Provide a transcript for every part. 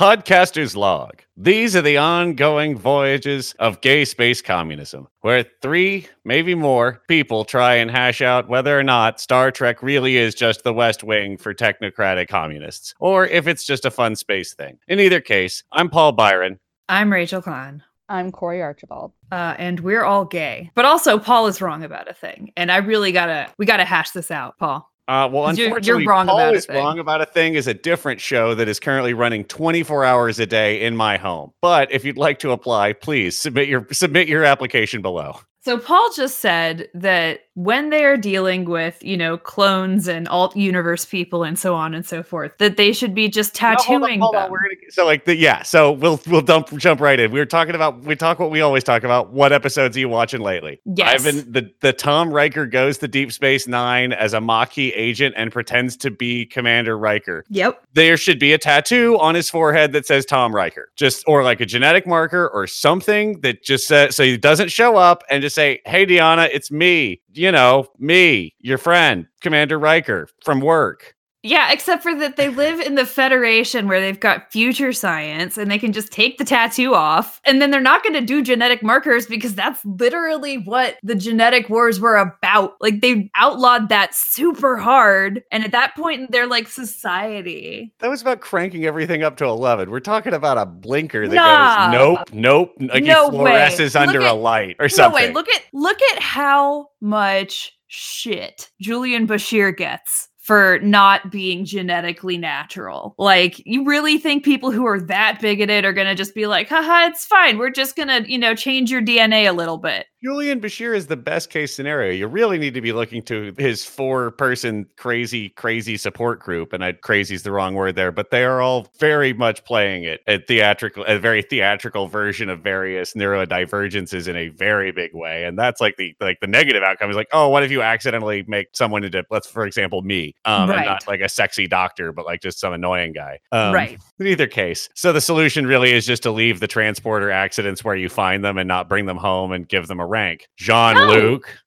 Podcaster's Log. These are the ongoing voyages of gay space communism, where three, maybe more, people try and hash out whether or not Star Trek really is just the West Wing for technocratic communists, or if it's just a fun space thing. In either case, I'm Paul Byron. I'm Rachel Klein. I'm Corey Archibald. Uh, and we're all gay. But also, Paul is wrong about a thing. And I really gotta, we gotta hash this out, Paul. Uh, well, you're- unfortunately, you're wrong Paul about is wrong about a thing is a different show that is currently running 24 hours a day in my home. But if you'd like to apply, please submit your submit your application below. So Paul just said that when they are dealing with, you know, clones and alt universe people and so on and so forth, that they should be just No, hold on, tattooing hold on, them. we're gonna- so like the yeah, so we'll we'll dump jump right in. We were talking about we talk what we always talk about. What episodes are you watching lately? Yes. I've been the the Tom Riker goes to Deep Space Nine as a Maquis agent and pretends to be Commander Riker. Yep. there should be a tattoo on his forehead that says Tom Riker, just or like a genetic marker or something that just says so he doesn't show up and just say, "Hey, Deanna, it's me. You know, me, your friend, Commander Riker from work." Yeah, except for that they live in the Federation where they've got future science and they can just take the tattoo off. And then they're not going to do genetic markers because that's literally what the genetic wars were about. Like they outlawed that super hard. And at that point they're like society, That was about cranking everything up to eleven. We're talking about a blinker that Nah. goes, "Nope, nope," like No way. fluoresces Look under at- a light or no something. way, look at look at how much shit Julian Bashir gets for not being genetically natural. Like, you really think people who are that bigoted are gonna just be like, haha, it's fine. We're just gonna, you know, change your DNA a little bit. Julian Bashir is the best case scenario. You really need to be looking to his four person crazy, crazy support group. And I crazy is the wrong word there, but they are all very much playing it a theatrical, a very theatrical version of various neurodivergences in a very big way. And that's like the like the negative outcome is like, oh, what if you accidentally make someone into let's for example me, um, and not like a sexy doctor, but like just some annoying guy. Um, Right. in either case. So the solution really is just to leave the transporter accidents where you find them and not bring them home and give them a rank. Jean No. Luc.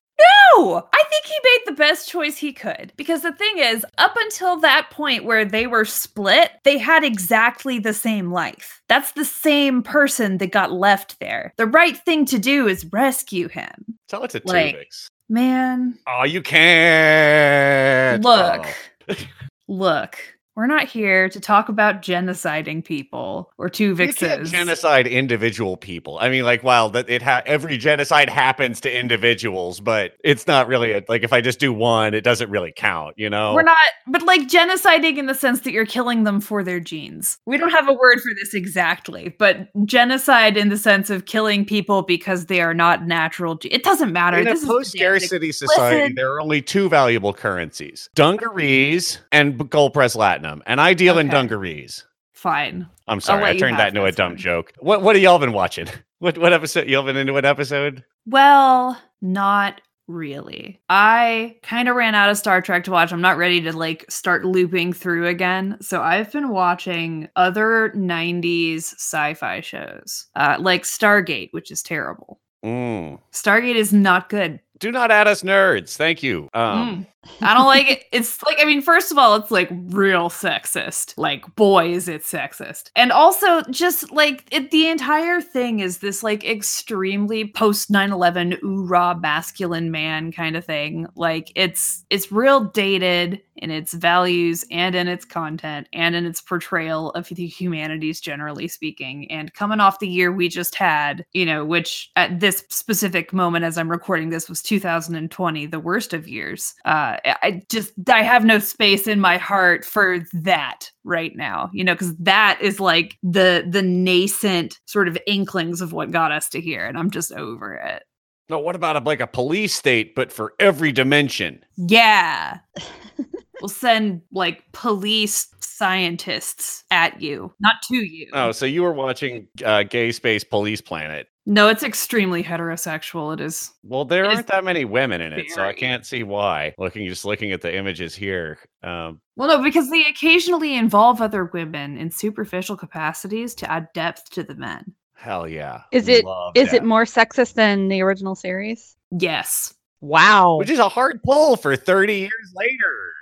No, I think he made the best choice he could. Because the thing is, up until that point where they were split, they had exactly the same life. That's the same person that got left there. The right thing to do is rescue him. Tell it to Like, Tuvix. Man, Oh, you can't. Look, Oh. look, we're not here to talk about genociding people or two You genocide individual people. I mean, like, while that it ha- every genocide happens to individuals, but it's not really a, like if I just do one, it doesn't really count. You know, We're not, but like genociding in the sense that you're killing them for their genes. We don't have a word for this exactly, but genocide in the sense of killing people because they are not natural. Ge- it doesn't matter. In a This is post-scarcity society, Listen. there are only two valuable currencies dungarees and gold press latinum. And I deal in dungarees. Fine. I'm sorry, I turned that into a dumb one. joke. What what have y'all been watching? What what episode y'all been into what episode? Well, not really. I kind of ran out of Star Trek to watch. I'm not ready to like start looping through again. So I've been watching other 90s sci-fi shows. Uh like Stargate, which is terrible. Mm. Stargate is not good. Do not add us nerds. Thank you. Um Mm. I don't like it. It's like, I mean, first of all, it's like real sexist. Like, boy, is it sexist. And also, just like it, the entire thing is this like extremely post 9 11 ooh rah masculine man kind of thing. Like, it's it's real dated in its values and in its content and in its portrayal of the humanities, generally speaking. And coming off the year we just had, you know, which at this specific moment as I'm recording this was 2020, the worst of years. Uh, I- I just I have no space in my heart for that right now, you know, because that is like the the nascent sort of inklings of what got us to here, and I'm just over it. no, what about a, like a police state, but for every dimension? Yeah. we'll send like police scientists at you, not to you. Oh, so you were watching uh, Gay Space Police Planet. No, it's extremely heterosexual. It is. Well, there aren't that many women in it, so I can't see why. Looking just looking at the images here. Um, Well, no, because they occasionally involve other women in superficial capacities to add depth to the men. hell yeah. Is it- Love Is that. it more sexist than the original series? Yes. Wow. Which is a hard pull for 30 years later.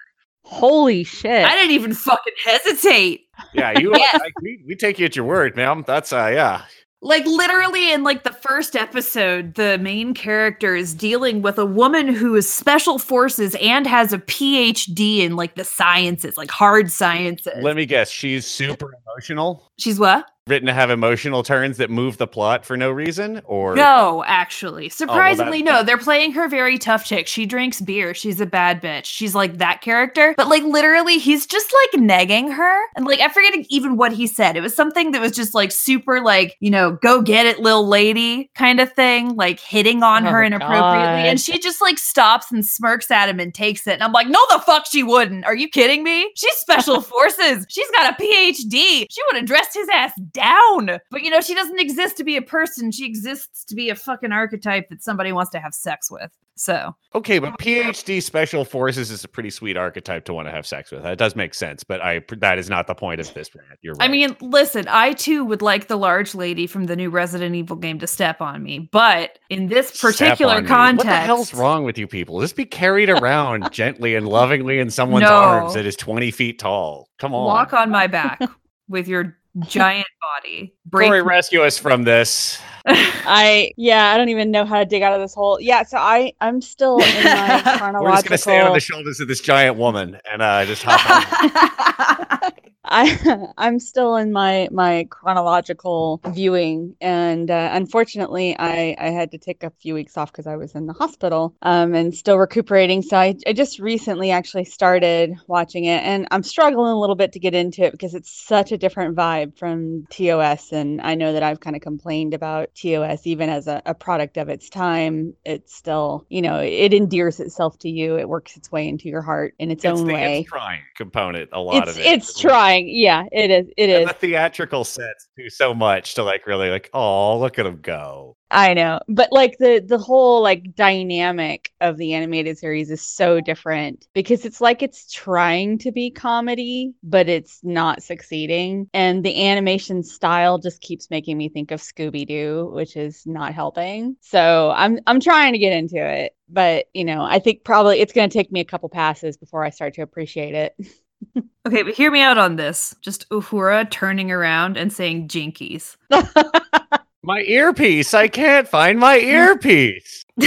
Holy shit. I didn't even fucking hesitate. Yeah, you. Yes. I, we, we take you at your word, ma'am. That's uh, yeah. Like literally in like the first episode, the main character is dealing with a woman who is special forces and has a PhD in like the sciences, like hard sciences. Let me guess. She's super emotional. She's what? Written to have emotional turns that move the plot for no reason, or No, actually. Oh, Surprisingly, that- no. They're playing her very tough chick. She drinks beer. She's a bad bitch. She's like that character. But like literally, he's just like negging her. And like I forget even what he said. It was something that was just like super like, you know, go get it, little lady kind of thing, like hitting on oh her Oh, inappropriately. And she just like stops and smirks at him and takes it. And I'm like, no, the fuck she wouldn't. Are you kidding me? She's special forces. She's got a PhD. She would have dressed his ass down. But you know, she doesn't exist to be a person. She exists to be a fucking archetype that somebody wants to have sex with. So okay, but PhD special forces is a pretty sweet archetype to want to have sex with. That does make sense, but I that is not the point of this. You're right. I mean, listen, I too would like the large lady from the new Resident Evil game to step on me, but in this particular context, What the hell's wrong with you people? Just be carried around gently and lovingly in someone's No. arms that is 20 feet tall. Come on. Walk on my back with your giant body. Break Corey, me. rescue us from this. I yeah, I don't even know how to dig out of this hole. Yeah, so I I'm still in my chronological. We're just gonna stay on the shoulders of this giant woman and uh, just hop on. I I'm still in my my chronological viewing, and uh, unfortunately, I I had to take a few weeks off because I was in the hospital, um, and still recuperating. So I I just recently actually started watching it, and I'm struggling a little bit to get into it because it's such a different vibe from TOS, and I know that I've kind of complained about TOS even as a, a product of its time. It's still you know it endears itself to you. It works its way into your heart in its, It's own the way. it's trying component, a lot It's of it. it's trying. Yeah, it is. It And is. the theatrical sets do so much to like really like, oh, look at him go. I know, but like the the whole like dynamic of the animated series is so different because it's like it's trying to be comedy, but it's not succeeding. And the animation style just keeps making me think of Scooby Doo, which is not helping. So I'm I'm trying to get into it, but you know, I think probably it's going to take me a couple passes before I start to appreciate it. okay, but hear me out on this. Just Uhura turning around and saying jinkies. My earpiece. I can't find my earpiece.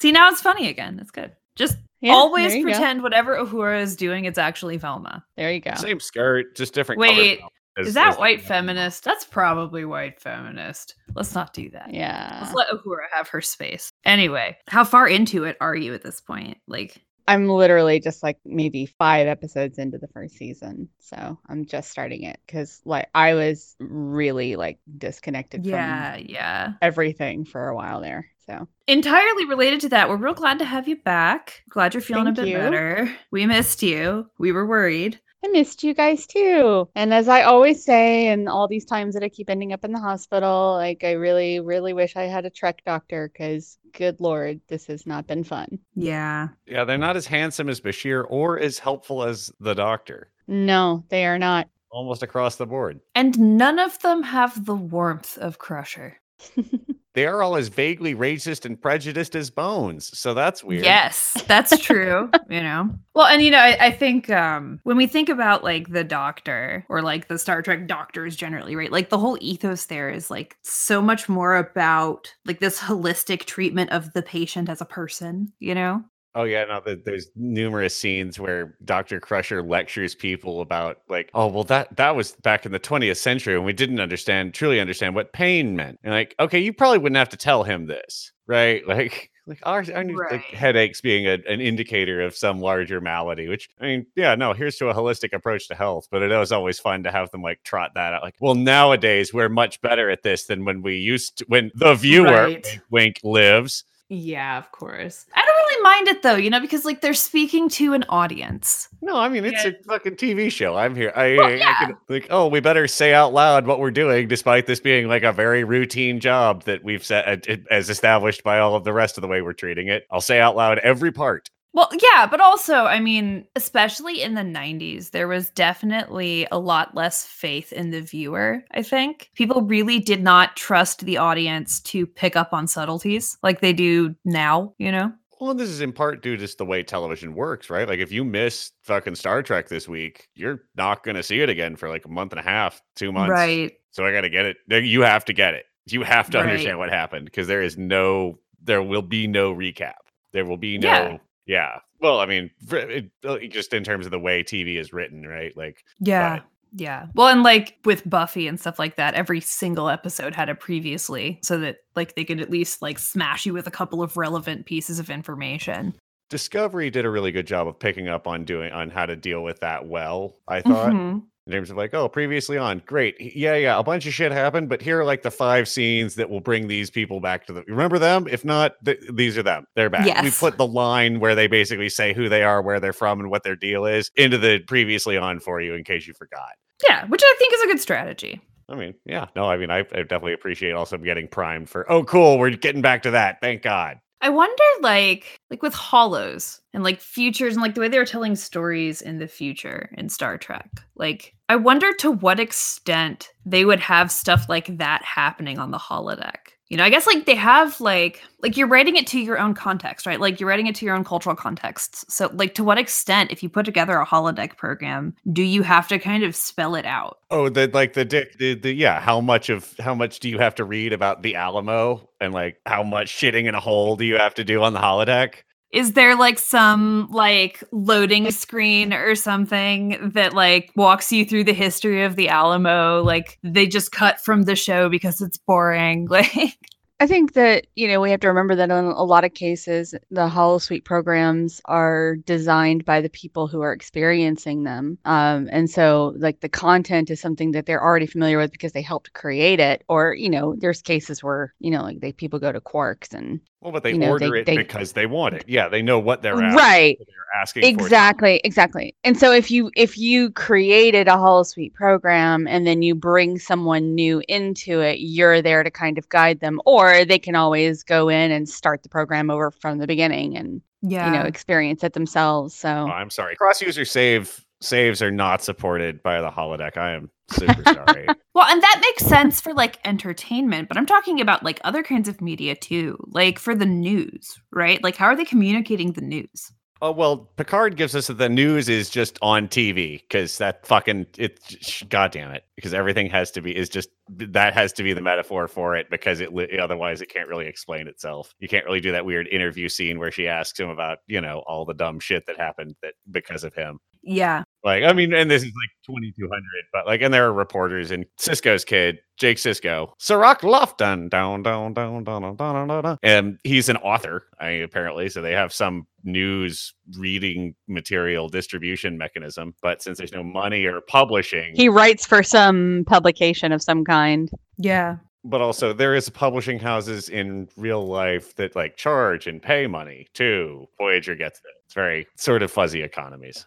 See, now it's funny again. That's good. Just Yeah, always there you go. pretend whatever Uhura is doing, it's actually Velma. There you go. Same skirt, just different. Wait, color as- Is that as- white feminist? That's probably white feminist. Let's not do that. Yeah. Let's let Uhura have her space. Anyway, how far into it are you at this point? Like, I'm literally just like maybe five episodes into the first season. So I'm just starting it because like I was really like disconnected yeah, from yeah. everything for a while there. So Entirely related to that, we're real glad to have you back. Glad you're feeling Thank a bit you. better. We missed you. We were worried. I missed you guys too. And as I always say, and all these times that I keep ending up in the hospital, like I really, really wish I had a Trek doctor because good Lord, this has not been fun. Yeah. Yeah, they're not as handsome as Bashir or as helpful as the doctor. No, they are not. Almost across the board. And none of them have the warmth of Crusher. They are all as vaguely racist and prejudiced as Bones. So that's weird. Yes, that's true. you know, well, and you know, I, I think um, when we think about like the Doctor or like the Star Trek Doctors generally, right? Like the whole ethos there is like so much more about like this holistic treatment of the patient as a person. You know? Oh yeah, no. th- There's numerous scenes where Doctor Crusher lectures people about like, oh well, that that was back in the 20th century when we didn't understand, truly understand what pain meant. And like, okay, you probably wouldn't have to tell him this, right? Like, like our, our like Right. headaches being a, an indicator of some larger malady. Which I mean, yeah, no. Here's to a holistic approach to health, but it was always fun to have them like trot that out. Like, well, nowadays we're much better at this than when we used to, when the viewer Right. wink, wink lives. Yeah, of course. I don't really mind it though, you know, because like they're speaking to an audience. No, I mean it's Yeah. a fucking TV show. I'm here. I, Well, I- I can- like, oh, we better say out loud what we're doing, despite this being like a very routine job that we've set uh, as established by all of the rest of the way we're treating it. I'll say out loud every part. Well, yeah, but also, I mean, especially in the 90s, there was definitely a lot less faith in the viewer, I think. People really did not trust the audience to pick up on subtleties like they do now, you know? Well, and this is in part due to just the way television works, right? Like if you miss fucking Star Trek this week, you're not going to see it again for like a month and a half, two months. Right. So I got to get it. You have to get it. You have to Right. understand what happened because there is no, there will be no recap. There will be no, Yeah. yeah. Well, I mean, it, uh, just in terms of the way TV is written, right? Like, Yeah. But- Yeah. Well, and like with Buffy and stuff like that, every single episode had a previously so that like they could at least like smash you with a couple of relevant pieces of information. Discovery did a really good job of picking up on doing on how to deal with that well. I thought. Mhm. in terms of like, oh, previously on, great, yeah, yeah, a bunch of shit happened, but here are like the five scenes that will bring these people back to the. Remember them? If not, th- these are them. They're back. We put the line where they basically say who they are, where they're from, and what their deal is into the previously on for you in case you forgot. Yeah, which I think is a good strategy. I mean, yeah, no, I mean, I, I definitely appreciate also getting primed for. Oh, cool, we're getting back to that. Thank God. I wonder, like, like with hollows and like futures and like the way they were telling stories in the future in Star Trek. Like, I wonder to what extent they would have stuff like that happening on the holodeck. You know, I guess like they have like like you're writing it to your own context, right? Like you're writing it to your own cultural contexts. So like to what extent, if you put together a holodeck program, do you have to kind of spell it out? Oh, the like the dick, the, the yeah. How much of how much do you have to read about the Alamo and like how much shitting in a hole do you have to do on the holodeck? Is there like some like loading screen or something that like walks you through the history of the Alamo like they just cut from the show because it's boring like I think that, you know, we have to remember that in a lot of cases, the Hollow Holosuite programs are designed by the people who are experiencing them. Um, and so, like, the content is something that they're already familiar with because they helped create it. Or, you know, there's cases where, you know, like they people go to Quark's and Well, but they You know, order they- it they- because they want it. Yeah, they know what they're asking. right. so They're asking for Exactly, exactly. And so if you if you created a Holosuite program and then you bring someone new into it, you're there to kind of guide them, or they can always go in and start the program over from the beginning and yeah you know experience it themselves. So Oh, I'm sorry. Cross user save saves are not supported by the holodeck. I am super sorry. well and that makes sense for like entertainment but i'm talking about like other kinds of media too like for the news right like how are they communicating the news Oh well, Picard gives us that the news is just on TV because that fucking it. sh- God damn it! Because everything has to be is just that has to be the metaphor for it because it otherwise it can't really explain itself. You can't really do that weird interview scene where she asks him about you know all the dumb shit that happened that because of him. yeah Like I mean, and this is like twenty two hundred, but like, and there are reporters and Sisko's kid, Jake Sisko, Cirroc Lofton, down, down, down, down, down, down, down, down, and he's an author, I apparently. So they have some news reading material distribution mechanism, but since there's no money or publishing, he writes for some publication of some kind. yeah but also there is publishing houses in real life that like charge and pay money too. Voyager gets it. It's very sort of fuzzy economies.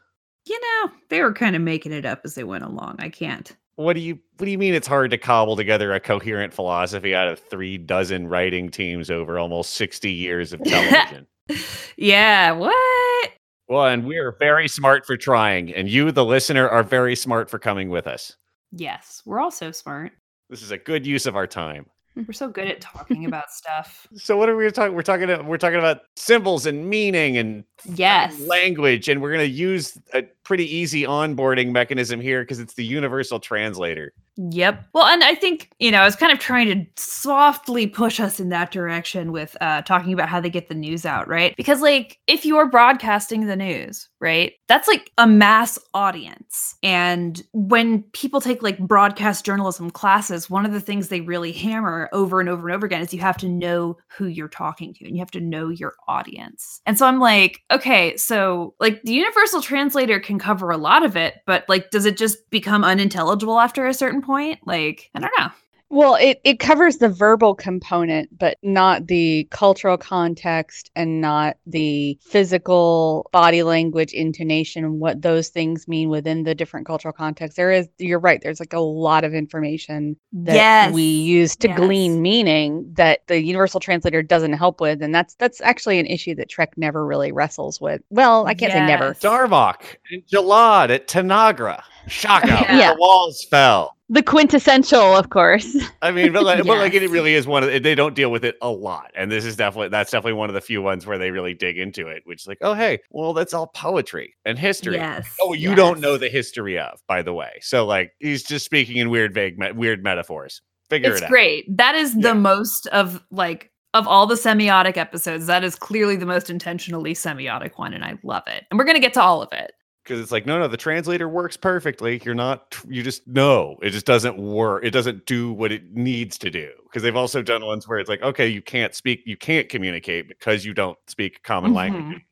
You know they were kind of making it up as they went along i can't What do you what do you mean it's hard to cobble together a coherent philosophy out of three dozen writing teams over almost 60 years of television? yeah what well, and we are very smart for trying, and you, the listener, are very smart for coming with us. yes we're all so smart This is a good use of our time. we're so good at talking about stuff So what are we talking? We're talking. We're talking about symbols and meaning and yes language, and we're going to use a pretty easy onboarding mechanism here because it's the universal translator. Yep. Well, and I think, you know, I was kind of trying to softly push us in that direction with uh, talking about how they get the news out, right? Because, like, if you're broadcasting the news, right, that's like a mass audience. And when people take like broadcast journalism classes, one of the things they really hammer over and over and over again is you have to know who you're talking to and you have to know your audience. And so I'm like, okay, so like the universal translator can cover a lot of it, but like, does it just become unintelligible after a certain point? Like, I don't know. Well, it, it covers the verbal component, but not the cultural context and not the physical body language, intonation, and what those things mean within the different cultural contexts. There is, you're right, there's like a lot of information that Yes. we use to Yes. glean meaning that the universal translator doesn't help with. And that's that's actually an issue that Trek never really wrestles with. Well, I can't say never. Yes. Darmok and Jalad at Tanagra. Shaka, Yeah. the walls fell. the quintessential, of course. I mean, but like, but like it really is one of the, they don't deal with it a lot, and this is definitely that's definitely one of the few ones where they really dig into it, which is like, oh hey, well that's all poetry and history. Yes. Oh, you don't know the history of, by the way. So like he's just speaking in weird, vague, me- weird metaphors. Figure It's it out. great. That is Yeah. the most of like of all the semiotic episodes. That is clearly the most intentionally semiotic one, and I love it. And we're gonna get to all of it. Because it's like no no the translator works perfectly you're not you just no it just doesn't work it doesn't do what it needs to do because they've also done ones where it's like okay you can't speak you can't communicate because you don't speak common language Mhm. anymore.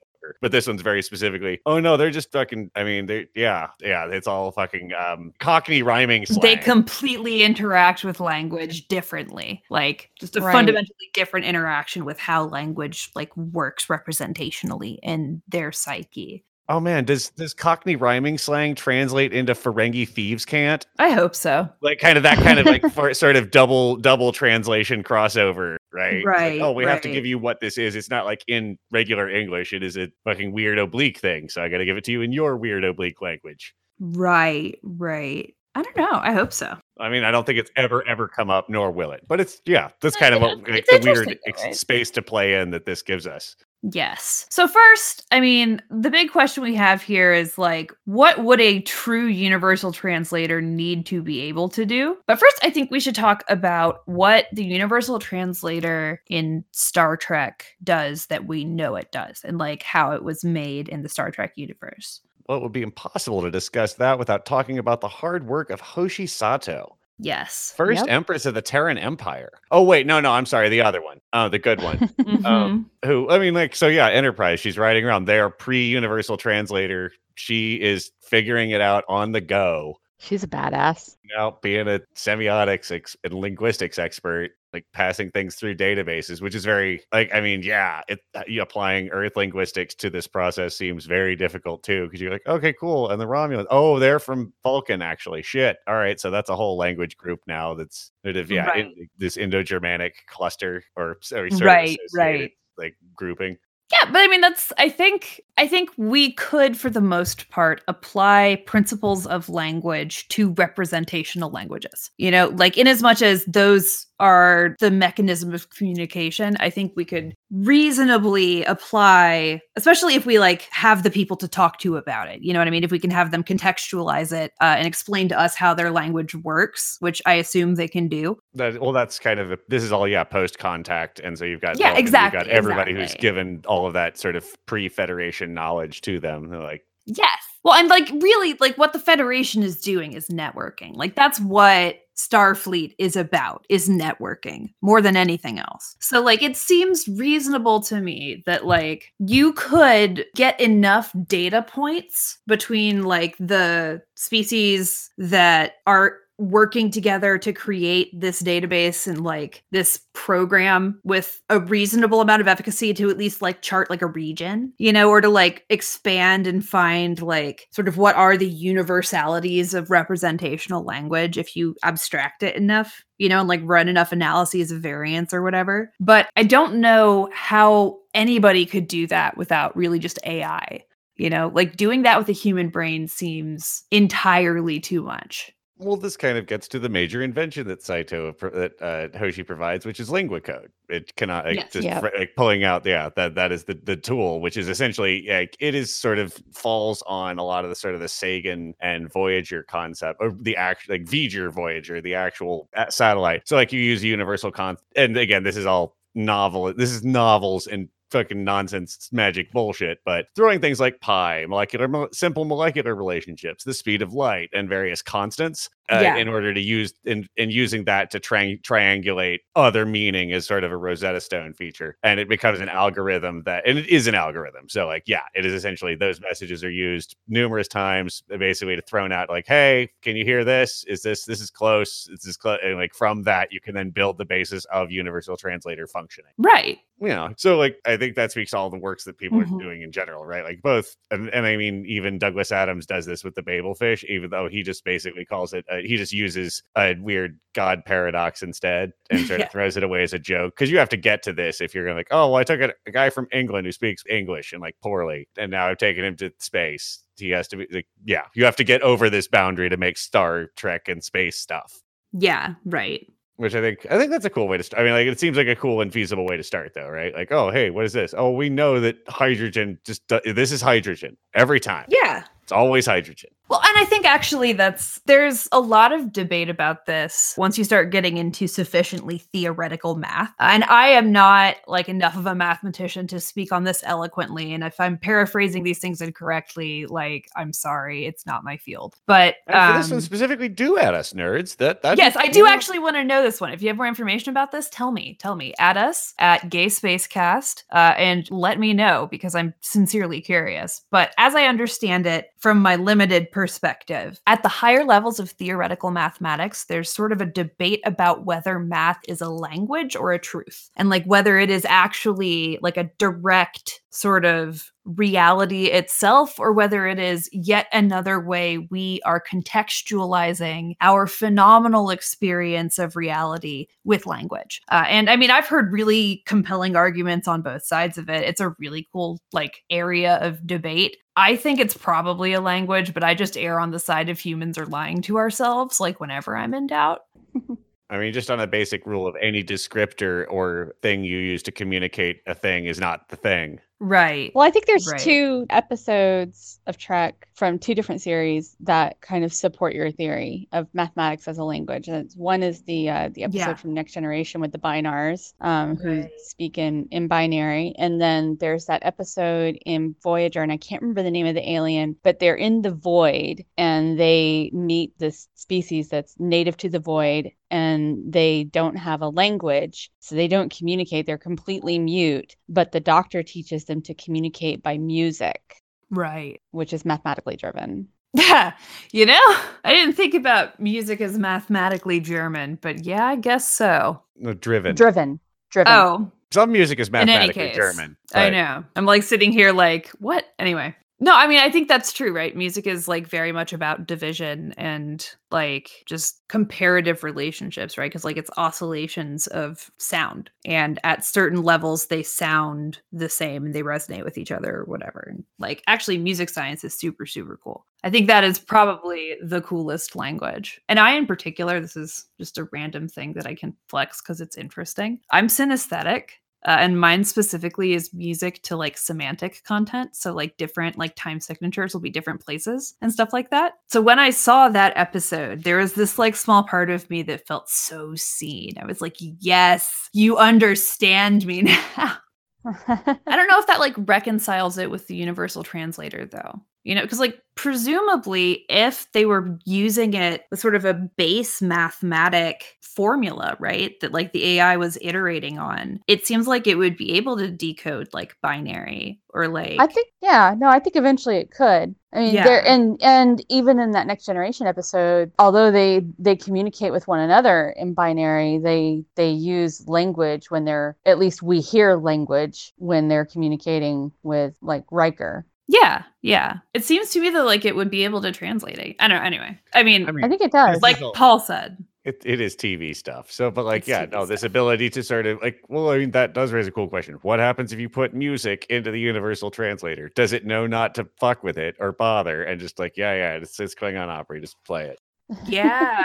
but this one's very specifically oh no they're just fucking i mean they yeah yeah it's all fucking um cockney rhyming slang. They completely interact with language differently. Like just a Right. fundamentally different interaction with how language like works representationally in their psyche. Oh man does does cockney rhyming slang translate into ferengi thieves cant? I hope so. like kind of that kind of like for sort of double double translation crossover right? It's like, Right, oh we have to give you what this is. It's not like in regular english it is a fucking weird oblique thing so i gotta give it to you in your weird oblique language. Right, right. I don't know. I hope so. i mean i don't think it's ever ever come up nor will it but it's yeah that's kind of what like, the weird right? space to play in that this gives us Yes. So first, I mean, the big question we have here is like what would a true universal translator need to be able to do? But first, I think we should talk about what the universal translator in Star Trek does that we know it does and like how it was made in the Star Trek universe. Well it would be impossible to discuss that without talking about the hard work of hoshi sato Yes. first Yep. empress of the terran empire oh wait no no i'm sorry the other one. Oh, the good one Mhm. who I mean, like, so yeah, Enterprise. She's riding around. They're pre-universal translator. She is figuring it out on the go. She's a badass. Now, being a semiotics ex- and linguistics expert, like passing things through databases, which is very like, I mean, yeah, it uh, you applying Earth linguistics to this process seems very difficult too, because you're like, okay, cool, and the Romulans, oh, they're from Vulcan, actually. Shit, all right, so that's a whole language group now. That's sort of yeah, in- this Indo-Germanic cluster or sorry, sort Right, of right. like grouping. Yeah, but I mean that's I think I think we could for the most part apply principles of language to representational languages. You know, like in as much as those are the mechanism of communication, I think we could reasonably apply especially if we like have the people to talk to about it. You know what I mean? If we can have them contextualize it uh, and explain to us how their language works, which I assume they can do. That well, that's kind of a, this is all yeah post contact, and so you've got Yeah, exactly, You've got everybody who's given all of that sort of pre Federation knowledge to them. They're like, Yes. Well, and like really, like what the Federation is doing is networking. Like that's what Starfleet is about, is networking more than anything else. So like it seems reasonable to me that like you could get enough data points between like the species that are working together to create this database and like this program with a reasonable amount of efficacy to at least like chart like a region, you know, or to like expand and find like sort of what are the universalities of representational language if you abstract it enough, you know, and like run enough analyses of variance or whatever. But I don't know how anybody could do that without really just AI. You know, like doing that with a human brain seems entirely too much. Well, this kind of gets to the major invention that Saito that uh, Hoshi provides, which is lingua code. It cannot like, Yes. just Yep. fr- like pulling out yeah that that is the the tool, which is essentially like it is sort of falls on a lot of the sort of the Sagan and Voyager concept or the actual like Voyager Voyager, the actual uh, satellite. So like you use universal con, and again, this is all novel. This is novels and fucking nonsense magic bullshit, but throwing things like pi, molecular, simple molecular relationships, the speed of light, and various constants uh, Yeah. in order to use in, in using that to tri- triangulate other meaning as sort of a Rosetta Stone feature, and it becomes an algorithm that, and it is an algorithm. So like, yeah, it is essentially those messages are used numerous times, basically to thrown out like, hey, can you hear this? Is this this is close? Is this close? And like from that, you can then build the basis of universal translator functioning Right. you know so like i think that speaks to all the works that people Mhm. are doing in general right like both and, and i mean even douglas adams does this with the babel fish even though he just basically calls it a uh, he just uses a weird god paradox instead and sort Yeah. of throws it away as a joke because you have to get to this if you're gonna like, oh, well, I took a, a guy from England who speaks English and like poorly, and now I've taken him to space. He has to be like, yeah, you have to get over this boundary to make Star Trek and space stuff. Yeah, right. Which I think I think that's a cool way to start. I mean, like it seems like a cool and feasible way to start, though, right? Like, oh, hey, what is this? Oh, we know that hydrogen just do- this is hydrogen every time. Yeah. It's always hydrogen. Well, and I think actually that's there's a lot of debate about this once you start getting into sufficiently theoretical math. And I am not like enough of a mathematician to speak on this eloquently. And if I'm paraphrasing these things incorrectly, like I'm sorry, it's not my field. But for this one um, specifically, do at us, nerds. That that yes, I do actually want to know this one. If you have more information about this, tell me. Tell me. Add us at Gay Spacecast uh, and let me know because I'm sincerely curious. But as I understand it from my limited perspective, at the higher levels of theoretical mathematics, there's sort of a debate about whether math is a language or a truth, and like whether it is actually like a direct sort of reality itself or whether it is yet another way we are contextualizing our phenomenal experience of reality with language. Uh, and I mean, I've heard really compelling arguments on both sides of it. It's a really cool like area of debate. I think it's probably a language, but I just err on the side of humans are lying to ourselves like whenever I'm in doubt. I mean, just on a basic rule of any descriptor or thing you use to communicate a thing is not the thing. Right. Well, I think there's Right. two episodes of Trek from two different series that kind of support your theory of mathematics as a language. And it's, one is the uh, the episode Yeah. from Next Generation with the Bynars, um, who speak in in binary, and then there's that episode in Voyager, and I can't remember the name of the alien, but they're in the void and they meet this species that's native to the void, and they don't have a language, so they don't communicate. They're completely mute, but the doctor teaches them to communicate by music, Right. which is mathematically driven. Yeah, you know, I didn't think about music as mathematically German, but yeah, I guess so. No, driven. Driven. Driven. Oh, Some music is mathematically case, German. I know. I'm like sitting here, like, what? Anyway, no, I mean, I think that's true, right? Music is like very much about division and like just comparative relationships, right? Because like it's oscillations of sound, and at certain levels, they sound the same and they resonate with each other or whatever. Like, actually, music science is super, super cool. I think that is probably the coolest language. And I, in particular, this is just a random thing that I can flex because it's interesting. I'm synesthetic. Uh, and mine specifically is music to like semantic content. So, like, different like time signatures will be different places and stuff like that. So, when I saw that episode, there was this like small part of me that felt so seen. I was like, yes, you understand me now. I don't know if that like reconciles it with the universal translator though. You know, because like presumably if they were using it with sort of a base mathematic formula, right? That like the AI was iterating on, it seems like it would be able to decode like binary or like I think yeah, no, I think eventually it could. I mean, Yeah. there and and even in that next generation episode, although they they communicate with one another in binary, they they use language when they're at least we hear language when they're communicating with like Riker. Yeah, yeah. It seems to me that like it would be able to translate it. I don't know. Anyway, I mean, I mean, I think it does. like is all- Paul said. It, it is TV stuff. So, but like, It's yeah, TV no, this stuff. ability to sort of like, well, I mean, that does raise a cool question. What happens if you put music into the universal translator? Does it know not to fuck with it or bother and just like, yeah, yeah, it's, it's Klingon opera, just play it? Yeah.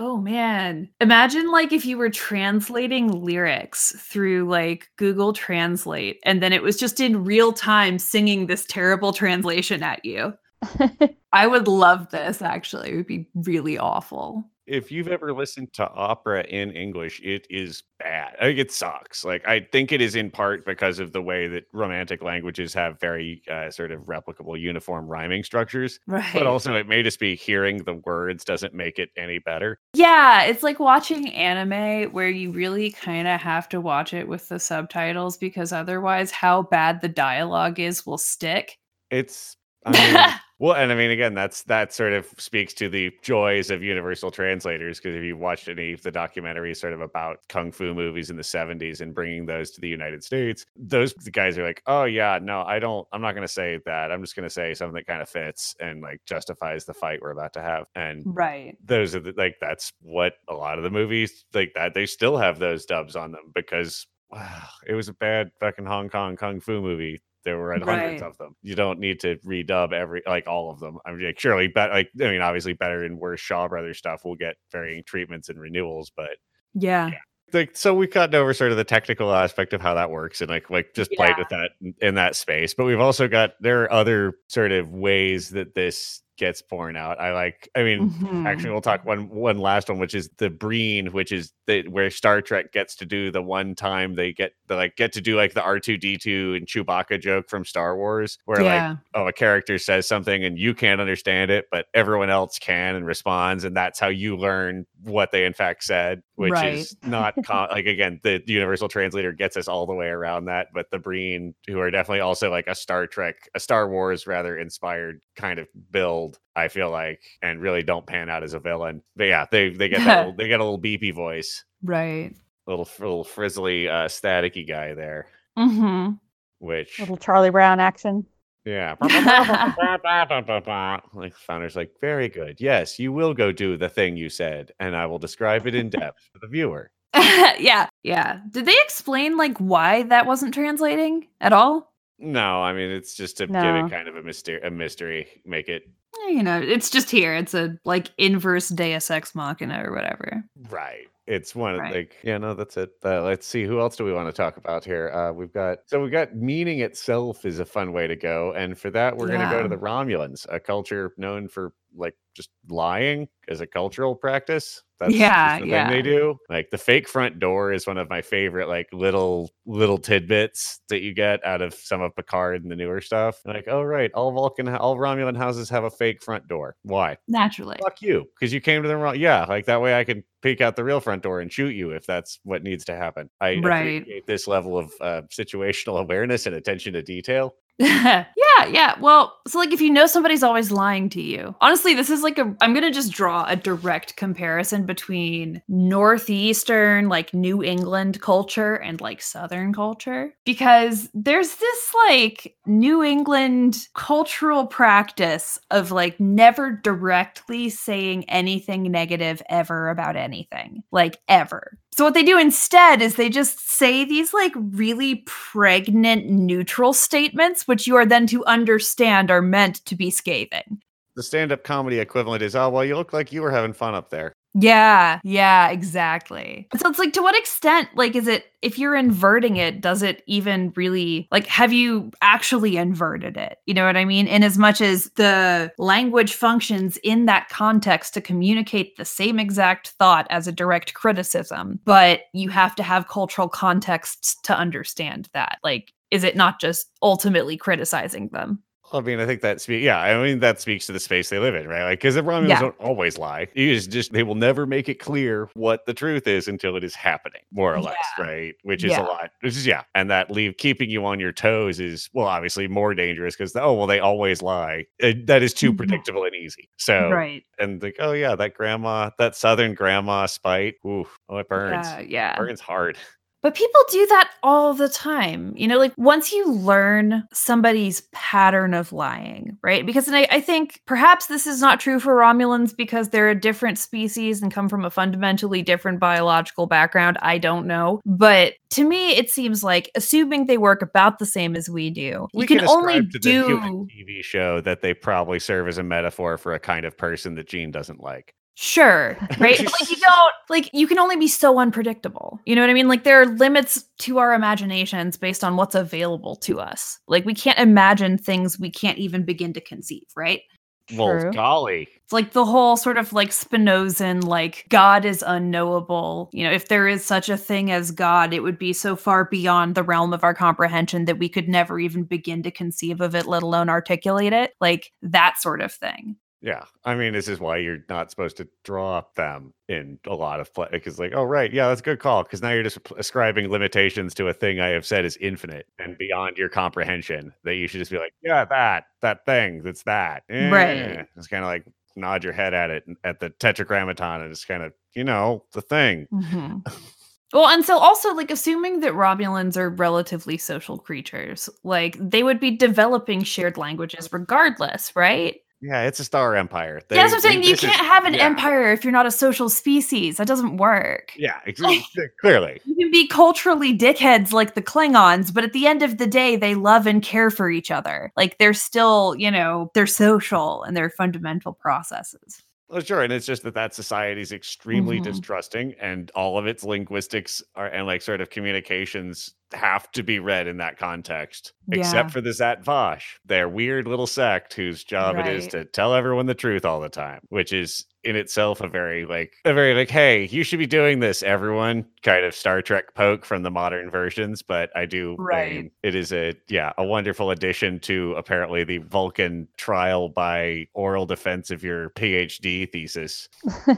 Oh man. Imagine like if you were translating lyrics through like Google Translate and then it was just in real time singing this terrible translation at you. I would love this actually. It would be really awful. If you've ever listened to opera in English, it is bad. I think it sucks. Like, I think it is in part because of the way that romantic languages have very uh, sort of replicable, uniform rhyming structures. Right. But also, it may just be hearing the words doesn't make it any better. yeah, it's like watching anime where you really kind of have to watch it with the subtitles because otherwise how bad the dialogue is will stick. It's I mean, well, and I mean, again, that's that sort of speaks to the joys of universal translators because if you watched any of the documentaries sort of about kung fu movies in the 70s and bringing those to the United States, those guys are like, oh, yeah, no, I don't, I'm not going to say that. I'm just going to say something that kind of fits and like justifies the fight we're about to have. And right. those are the, like, that's what a lot of the movies like that, they still have those dubs on them because wow, it was a bad fucking Hong Kong kung fu movie there were hundreds Right. of them. You don't need to redub every like all of them. I mean, like, surely, but like I mean, obviously, better and worse Shaw Brothers stuff will get varying treatments and renewals. But Yeah. like, so we've gotten over sort of the technical aspect of how that works and like like just played with that in that space. But we've also got there are other sort of ways that this gets borne out. I like. I mean, Mhm. Actually, we'll talk one one last one, which is the Breen, which is the where Star Trek gets to do the one time they get the like get to do like the R two D two and Chewbacca joke from Star Wars, where like oh a character says something and you can't understand it, but everyone else can and responds, and that's how you learn what they in fact said, which is not com- like again the universal translator gets us all the way around that, but the Breen, who are definitely also like a Star Trek, a Star Wars rather inspired kind of build, I feel like, and really don't pan out as a villain. But yeah, they they get that they get a little beepy voice, Right. little little frizzly, uh, staticky guy there, Mm-hmm. which Little Charlie Brown action. yeah. like founder's like, very good. Yes, you will go do the thing you said, and I will describe it in depth for the viewer. yeah. Yeah. Did they explain like why that wasn't translating at all? No, I mean it's just to give it kind of a mystery, a mystery, make it You know, it's just here. It's a like inverse Deus Ex Machina or whatever. right. It's one of Right. like yeah, no, that's it. Uh, let's see who else do we want to talk about here. Uh, we've got so we've got meaning itself is a fun way to go, and for that we're going to go to the Romulans, a culture known for like just lying as a cultural practice. That's Yeah, the thing yeah. they do. Like the fake front door is one of my favorite like little little tidbits that you get out of some of Picard and the newer stuff. Like, oh right, all Vulcan, all Romulan houses have a fake front door. Why? Naturally. Fuck you, because you came to the wrong. Yeah, like that way I can peek out the real front door and shoot you if that's what needs to happen. I Right. appreciate this level of uh, situational awareness and attention to detail. yeah, yeah. Well, so like if you know somebody's always lying to you, honestly, this is like a, I'm to just draw a direct comparison between Northeastern, like New England culture and like Southern culture, because there's this like New England cultural practice of like never directly saying anything negative ever about anything, like ever. So what they do instead is they just say these like really pregnant neutral statements which you are then to understand are meant to be scathing. The stand-up comedy equivalent is, oh well, you look like you were having fun up there. Yeah, yeah, exactly. So it's like to what extent like is it if you're inverting it does it even really like have you actually inverted it? You know what I mean? In as much as the language functions in that context to communicate the same exact thought as a direct criticism, but you have to have cultural contexts to understand that. Like is it not just ultimately criticizing them? I mean, I think that speaks. Yeah, I mean that speaks to the space they live in, right? Like, because the Romulans Yeah. don't always lie. You just, just they will never make it clear what the truth is until it is happening, more or less, right? Which is Yeah. a lot. Which is yeah, and that leave keeping you on your toes is well, obviously more dangerous because oh well, they always lie. Uh, that is too Mhm. predictable and easy. So Right. and like oh yeah, that grandma, that Southern grandma spite. Ooh, oh it burns. Yeah, yeah. Burns hard. But people do that all the time. You know, like once you learn somebody's pattern of lying, right? Because and I, I think perhaps this is not true for Romulans because they're a different species and come from a fundamentally different biological background. I don't know. But to me, it seems like assuming they work about the same as we do, We you can, only the human do. TV show that they probably serve as a metaphor for a kind of person that Gene doesn't like. Sure, right? But, like you don't like you can only be so unpredictable. You know what I mean? Like there are limits to our imaginations based on what's available to us. Like we can't imagine things we can't even begin to conceive, right? Well, True. golly. It's like the whole sort of like Spinozan, like God is unknowable. You know, if there is such a thing as God, it would be so far beyond the realm of our comprehension that we could never even begin to conceive of it, let alone articulate it. Like that sort of thing. Yeah, I mean, this is why you're not supposed to draw them in a lot of play because, like, oh right, yeah, that's a good call because now you're just ascribing limitations to a thing I have said is infinite and beyond your comprehension. That you should just be like, yeah, that that thing, that's that. Right. Eh. It's kind of like nod your head at it at the tetragrammaton and it's kind of you know the thing. Mhm. Well, and so also like assuming that Romulans are relatively social creatures, like they would be developing shared languages regardless, right? Yeah, it's a star empire. yeah, that's what I'm They- saying. You can't have an yeah, empire if you're not a social species. That doesn't work. Yeah, ex- clearly. You can be culturally dickheads like the Klingons, but at the end of the day, they love and care for each other. Like they're still, you know, they're social and they're fundamental processes. Well, sure, and it's just that that society is extremely Mhm. distrusting, and all of its linguistics are and like sort of communications have to be read in that context. Yeah. Except for the Zat Vash, their weird little sect whose job it is to tell everyone the truth all the time, which is in itself a very like a very like, hey, you should be doing this, everyone, kind of Star Trek poke from the modern versions. But I do, Right. it is a yeah, a wonderful addition to apparently the Vulcan trial by oral defense of your PhD thesis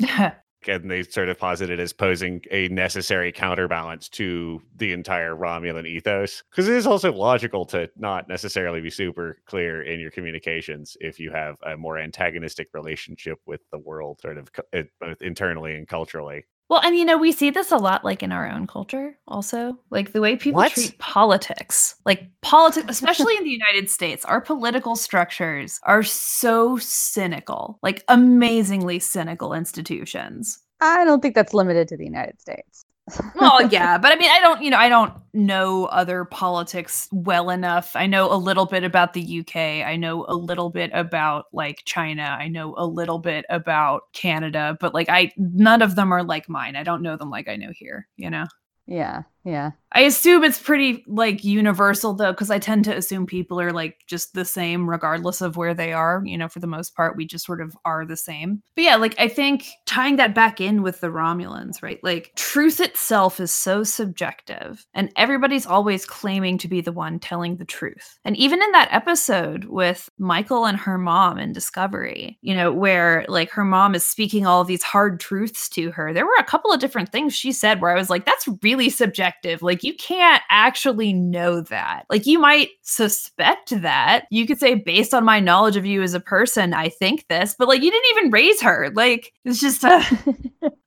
and they sort of posit it as posing a necessary counterbalance to the entire Romulan ethos. Because it is also logical to not necessarily be super clear in your communications if you have a more antagonistic relationship with the world, sort of cu- eh, both internally and culturally. Well, and you know, we see this a lot like in our own culture also. Like the way people What? treat politics. Like politics, especially in the United States, our political structures are so cynical, like amazingly cynical institutions. I don't think that's limited to the United States. Well, yeah, but I mean, I don't, you know, I don't know other politics well enough. I know a little bit about the UK. I know a little bit about like China. I know a little bit about Canada, but like I none of them are like mine. I don't know them like I know here, you know. Yeah, yeah. I assume it's pretty like universal though, because I tend to assume people are like just the same regardless of where they are. You know, for the most part, we just sort of are the same. But yeah, like I think tying that back in with the Romulans, right? Like truth itself is so subjective, and everybody's always claiming to be the one telling the truth. And even in that episode with Michael and her mom in Discovery, you know, where like her mom is speaking all these hard truths to her, there were a couple of different things she said where I was like, that's really subjective. Like, you can't actually know that. Like, you might suspect that. You could say, based on my knowledge of you as a person, I think this, but like, you didn't even raise her. Like, it's just uh,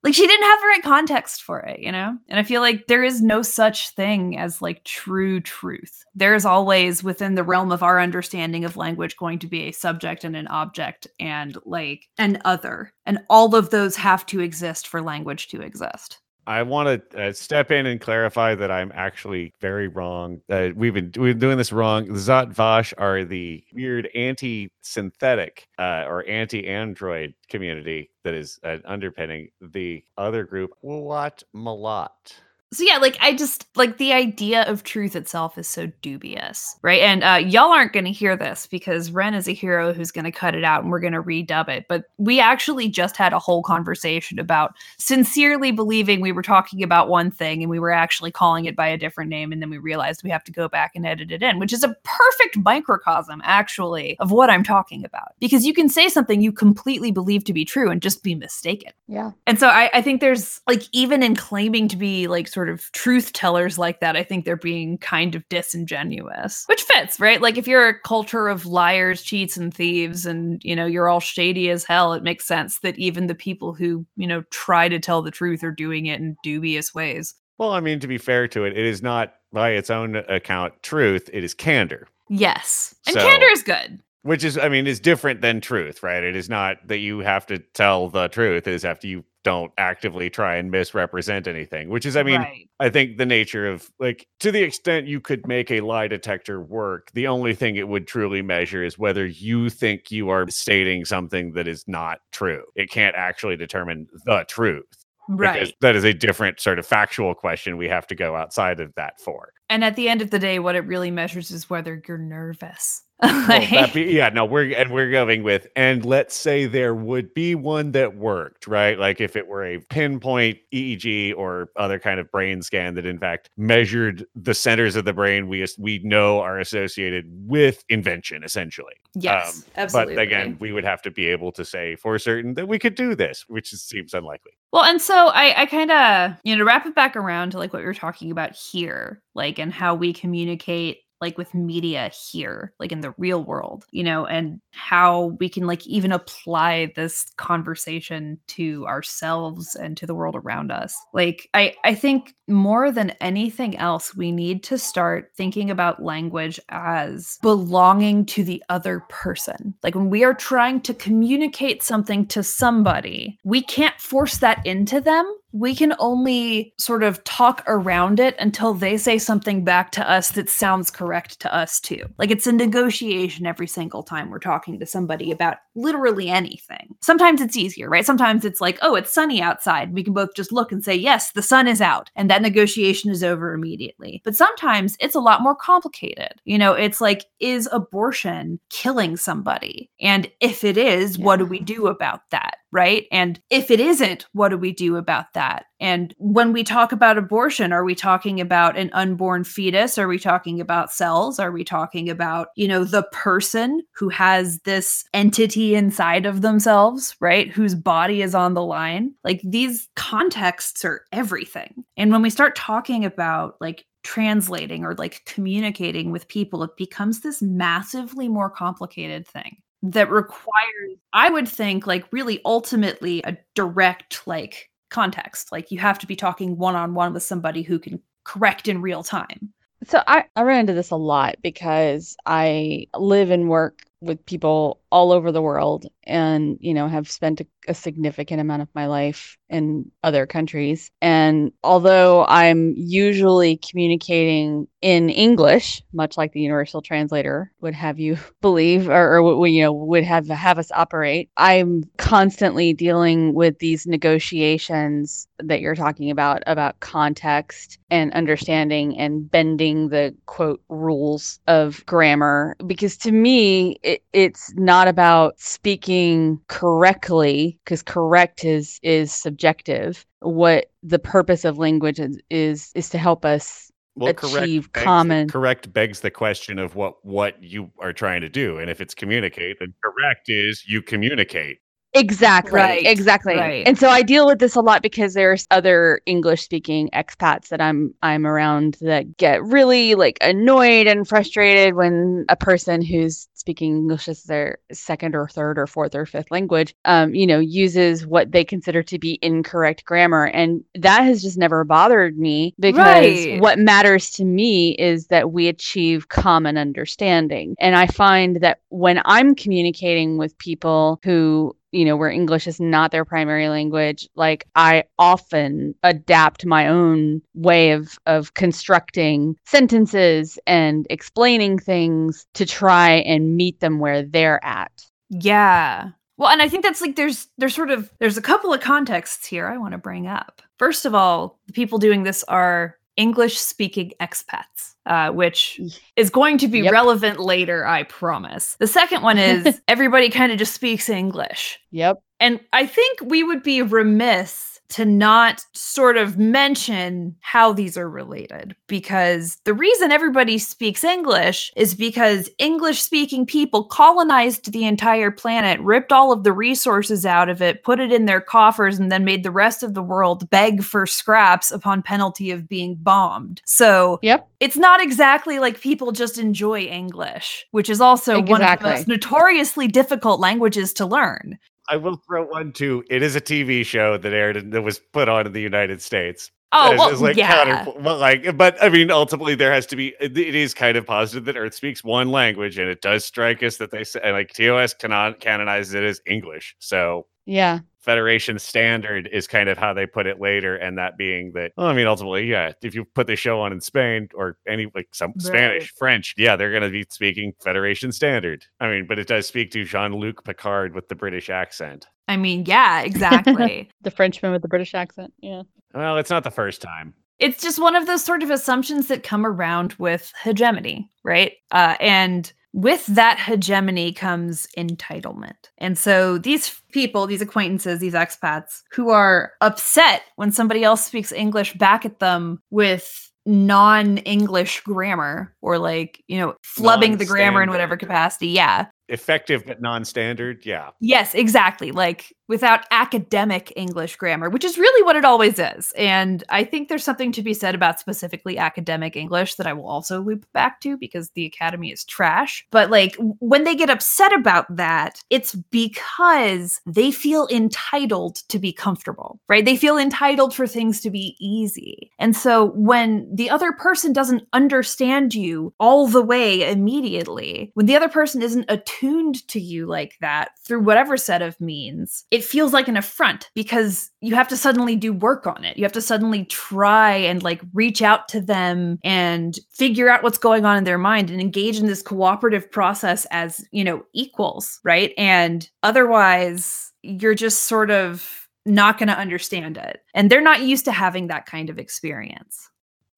like she didn't have the right context for it, you know? And I feel like there is no such thing as like true truth. There's always within the realm of our understanding of language going to be a subject and an object and like an other. And all of those have to exist for language to exist. I want to uh, step in and clarify that I'm actually very wrong. Uh, we've been we've been doing this wrong. The Zat Vash are the weird anti-synthetic uh, or anti-android community that is uh, underpinning the other group, Qowat Milat. So yeah, like I just like the idea of truth itself is so dubious, right? And uh, y'all aren't going to hear this because Ren is a hero who's going to cut it out, and we're going to redub it. But we actually just had a whole conversation about sincerely believing we were talking about one thing, and we were actually calling it by a different name, and then we realized we have to go back and edit it in, which is a perfect microcosm, actually, of what I'm talking about. Because you can say something you completely believe to be true and just be mistaken. Yeah. And so I, I think there's like even in claiming to be like sort of truth tellers like that, I think they're being kind of disingenuous, which fits, right? Like if you're a culture of liars, cheats, and thieves, and you know you're all shady as hell, it makes sense that even the people who you know try to tell the truth are doing it in dubious ways. Well, I mean, to be fair to it, it is not by its own account truth. It is candor. Yes, and So- candor is good. which is i mean is different than truth right it is not that you have to tell the truth it is after you don't actively try and misrepresent anything which is i mean right. i think the nature of like to the extent you could make a lie detector work the only thing it would truly measure is whether you think you are stating something that is not true it can't actually determine the truth because right. that is a different sort of factual question we have to go outside of that for And at the end of the day, what it really measures is whether you're nervous. Well, that be, yeah, no, we're and we're going with, and let's say there would be one that worked, right? Like if it were a pinpoint EEG or other kind of brain scan that, in fact, measured the centers of the brain we we know are associated with invention, essentially. yes, Um, absolutely. But again, we would have to be able to say for certain that we could do this, which seems unlikely. Well, and so I, I kind of, you know, to wrap it back around to like what were talking about here, like, and how we communicate like with media here, like in the real world, you know, and how we can like even apply this conversation to ourselves and to the world around us. Like, I, I think more than anything else, we need to start thinking about language as belonging to the other person. Like when we are trying to communicate something to somebody, we can't force that into them. We can only sort of talk around it until they say something back to us that sounds correct to us too. Like it's a negotiation every single time we're talking to somebody about literally anything. Sometimes it's easier, right? Sometimes it's like, oh, it's sunny outside. We can both just look and say, yes, the sun is out. And that negotiation is over immediately. But sometimes it's a lot more complicated. You know, it's like, is abortion killing somebody? And if it is, what do we do about that? Right. And if it isn't, what do we do about that? And when we talk about abortion, are we talking about an unborn fetus? Are we talking about cells? Are we talking about, you know, the person who has this entity inside of themselves, right? Whose body is on the line? Like these contexts are everything. And when we start talking about like translating or like communicating with people, it becomes this massively more complicated thing that requires, I would think, like really ultimately a direct like context. Like you have to be talking one on one with somebody who can correct in real time. So I, I ran into this a lot because I live and work with people all over the world and, you know, have spent a, a significant amount of my life in other countries. And although I'm usually communicating in English, much like the universal translator would have you believe or, or you know, would have have us operate, I'm constantly dealing with these negotiations that you're talking about about context and understanding and bending the quote rules of grammar because to me it, it's not about speaking correctly because correct is is subjective what the purpose of language is is, is to help us Well, correct begs- common- correct begs the question of what what you are trying to do, and if it's communicate, then correct is you communicate. Exactly. Right, Exactly. right. And so I deal with this a lot because there's other English speaking expats that I'm I'm around that get really like annoyed and frustrated when a person who's speaking English as their second or third or fourth or fifth language um you know uses what they consider to be incorrect grammar and that has just never bothered me because Right. what matters to me is that we achieve common understanding and I find that when I'm communicating with people who you know, where English is not their primary language, like I often adapt my own way of of constructing sentences and explaining things to try and meet them where they're at. Yeah. Well, and I think that's like there's there's sort of there's a couple of contexts here I want to bring up. First of all, the people doing this are English speaking expats, uh, which is going to be Yep. relevant later, I promise. The second one is everybody kind of just speaks English. Yep. And I think we would be remiss to not sort of mention how these are related because the reason everybody speaks English is because English speaking people colonized the entire planet, ripped all of the resources out of it, put it in their coffers, and then made the rest of the world beg for scraps upon penalty of being bombed. So Yep. it's not exactly like people just enjoy English, which is also one of Exactly. the most notoriously difficult languages to learn. I will throw one too. It is a TV show that aired in- that was put on in the United States. Oh, As- well, as, like yeah. well, like, but I mean, ultimately, there has to be. It it is kind of positive that Earth speaks one language, and it does strike us that they say like TOS canon canonizes it as English. So Yeah. Federation standard is kind of how they put it later, and that being that. Well, I mean, ultimately, yeah, if you put the show on in Spain or any like some Spanish, French, yeah, they're going to be speaking Federation standard. I mean, but it does speak to Jean Luc Picard with the British accent. I mean, yeah, exactly. The Frenchman with the British accent. Yeah. Well, it's not the first time. it's just one of those sort of assumptions that come around with hegemony, right? Uh, and with that hegemony comes entitlement. And so these people, these acquaintances, these expats who are upset when somebody else speaks English back at them with non-English grammar or like, you know, flubbing the grammar in whatever capacity. Yeah. Effective but non-standard. Yeah. Yes, exactly. Like without academic English grammar, which is really what it always is. And I think there's something to be said about specifically academic English that I will also loop back to because the academy is trash. But like when they get upset about that, it's because they feel entitled to be comfortable, right? They feel entitled for things to be easy. And so when the other person doesn't understand you all the way immediately, when the other person isn't attuned to you like that through whatever set of means, it feels like an affront because you have to suddenly do work on it. You have to suddenly try and like reach out to them and figure out what's going on in their mind and engage in this cooperative process as, you know, equals, right? And otherwise, you're just sort of not going to understand it. And they're not used to having that kind of experience.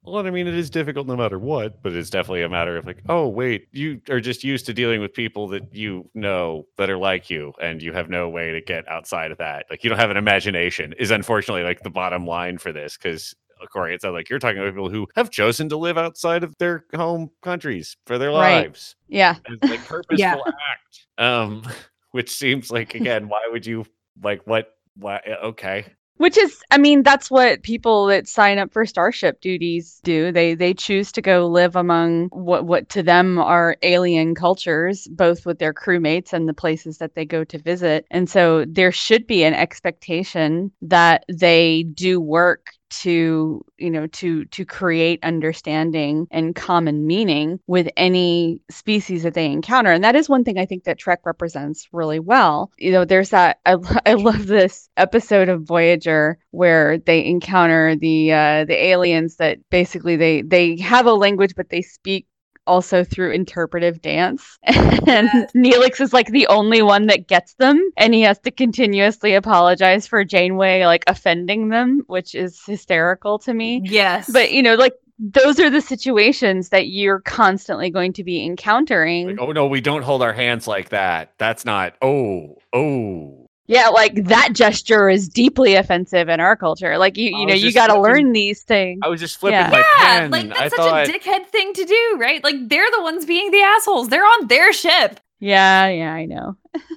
Well, I mean, it is difficult no matter what, but it's definitely a matter of like, oh, wait, you are just used to dealing with people that you know that are like you, and you have no way to get outside of that. Like, you don't have an imagination, is unfortunately like the bottom line for this. Because, Corey, it sounds like you're talking about people who have chosen to live outside of their home countries for their Right. lives. Yeah. It's like purposeful Yeah. act. Um, which seems like, again, why would you, like, what, why, okay. Which is, I mean, that's what people that sign up for starship duties do. They they choose to go live among what what to them are alien cultures, both with their crewmates and the places that they go to visit. And so there should be an expectation that they do work to you know to to create understanding and common meaning with any species that they encounter. And that is one thing i think that trek represents really well. You know there's that i, I love this episode of voyager where they encounter the uh the aliens that basically they they have a language but they speak also through interpretive dance. And Yes. Neelix is like the only one that gets them. And he has to continuously apologize for Janeway like offending them, which is hysterical to me. Yes. But you know, like those are the situations that you're constantly going to be encountering. Like, oh no, we don't hold our hands like that. That's not, oh, oh. Yeah, like that gesture is deeply offensive in our culture. Like you, you know, you got to learn these things. I was just flipping Yeah. my yeah, pen. like that's I such thought, a dickhead thing to do, right? Like they're the ones being the assholes. They're on their ship. Yeah, yeah, I know.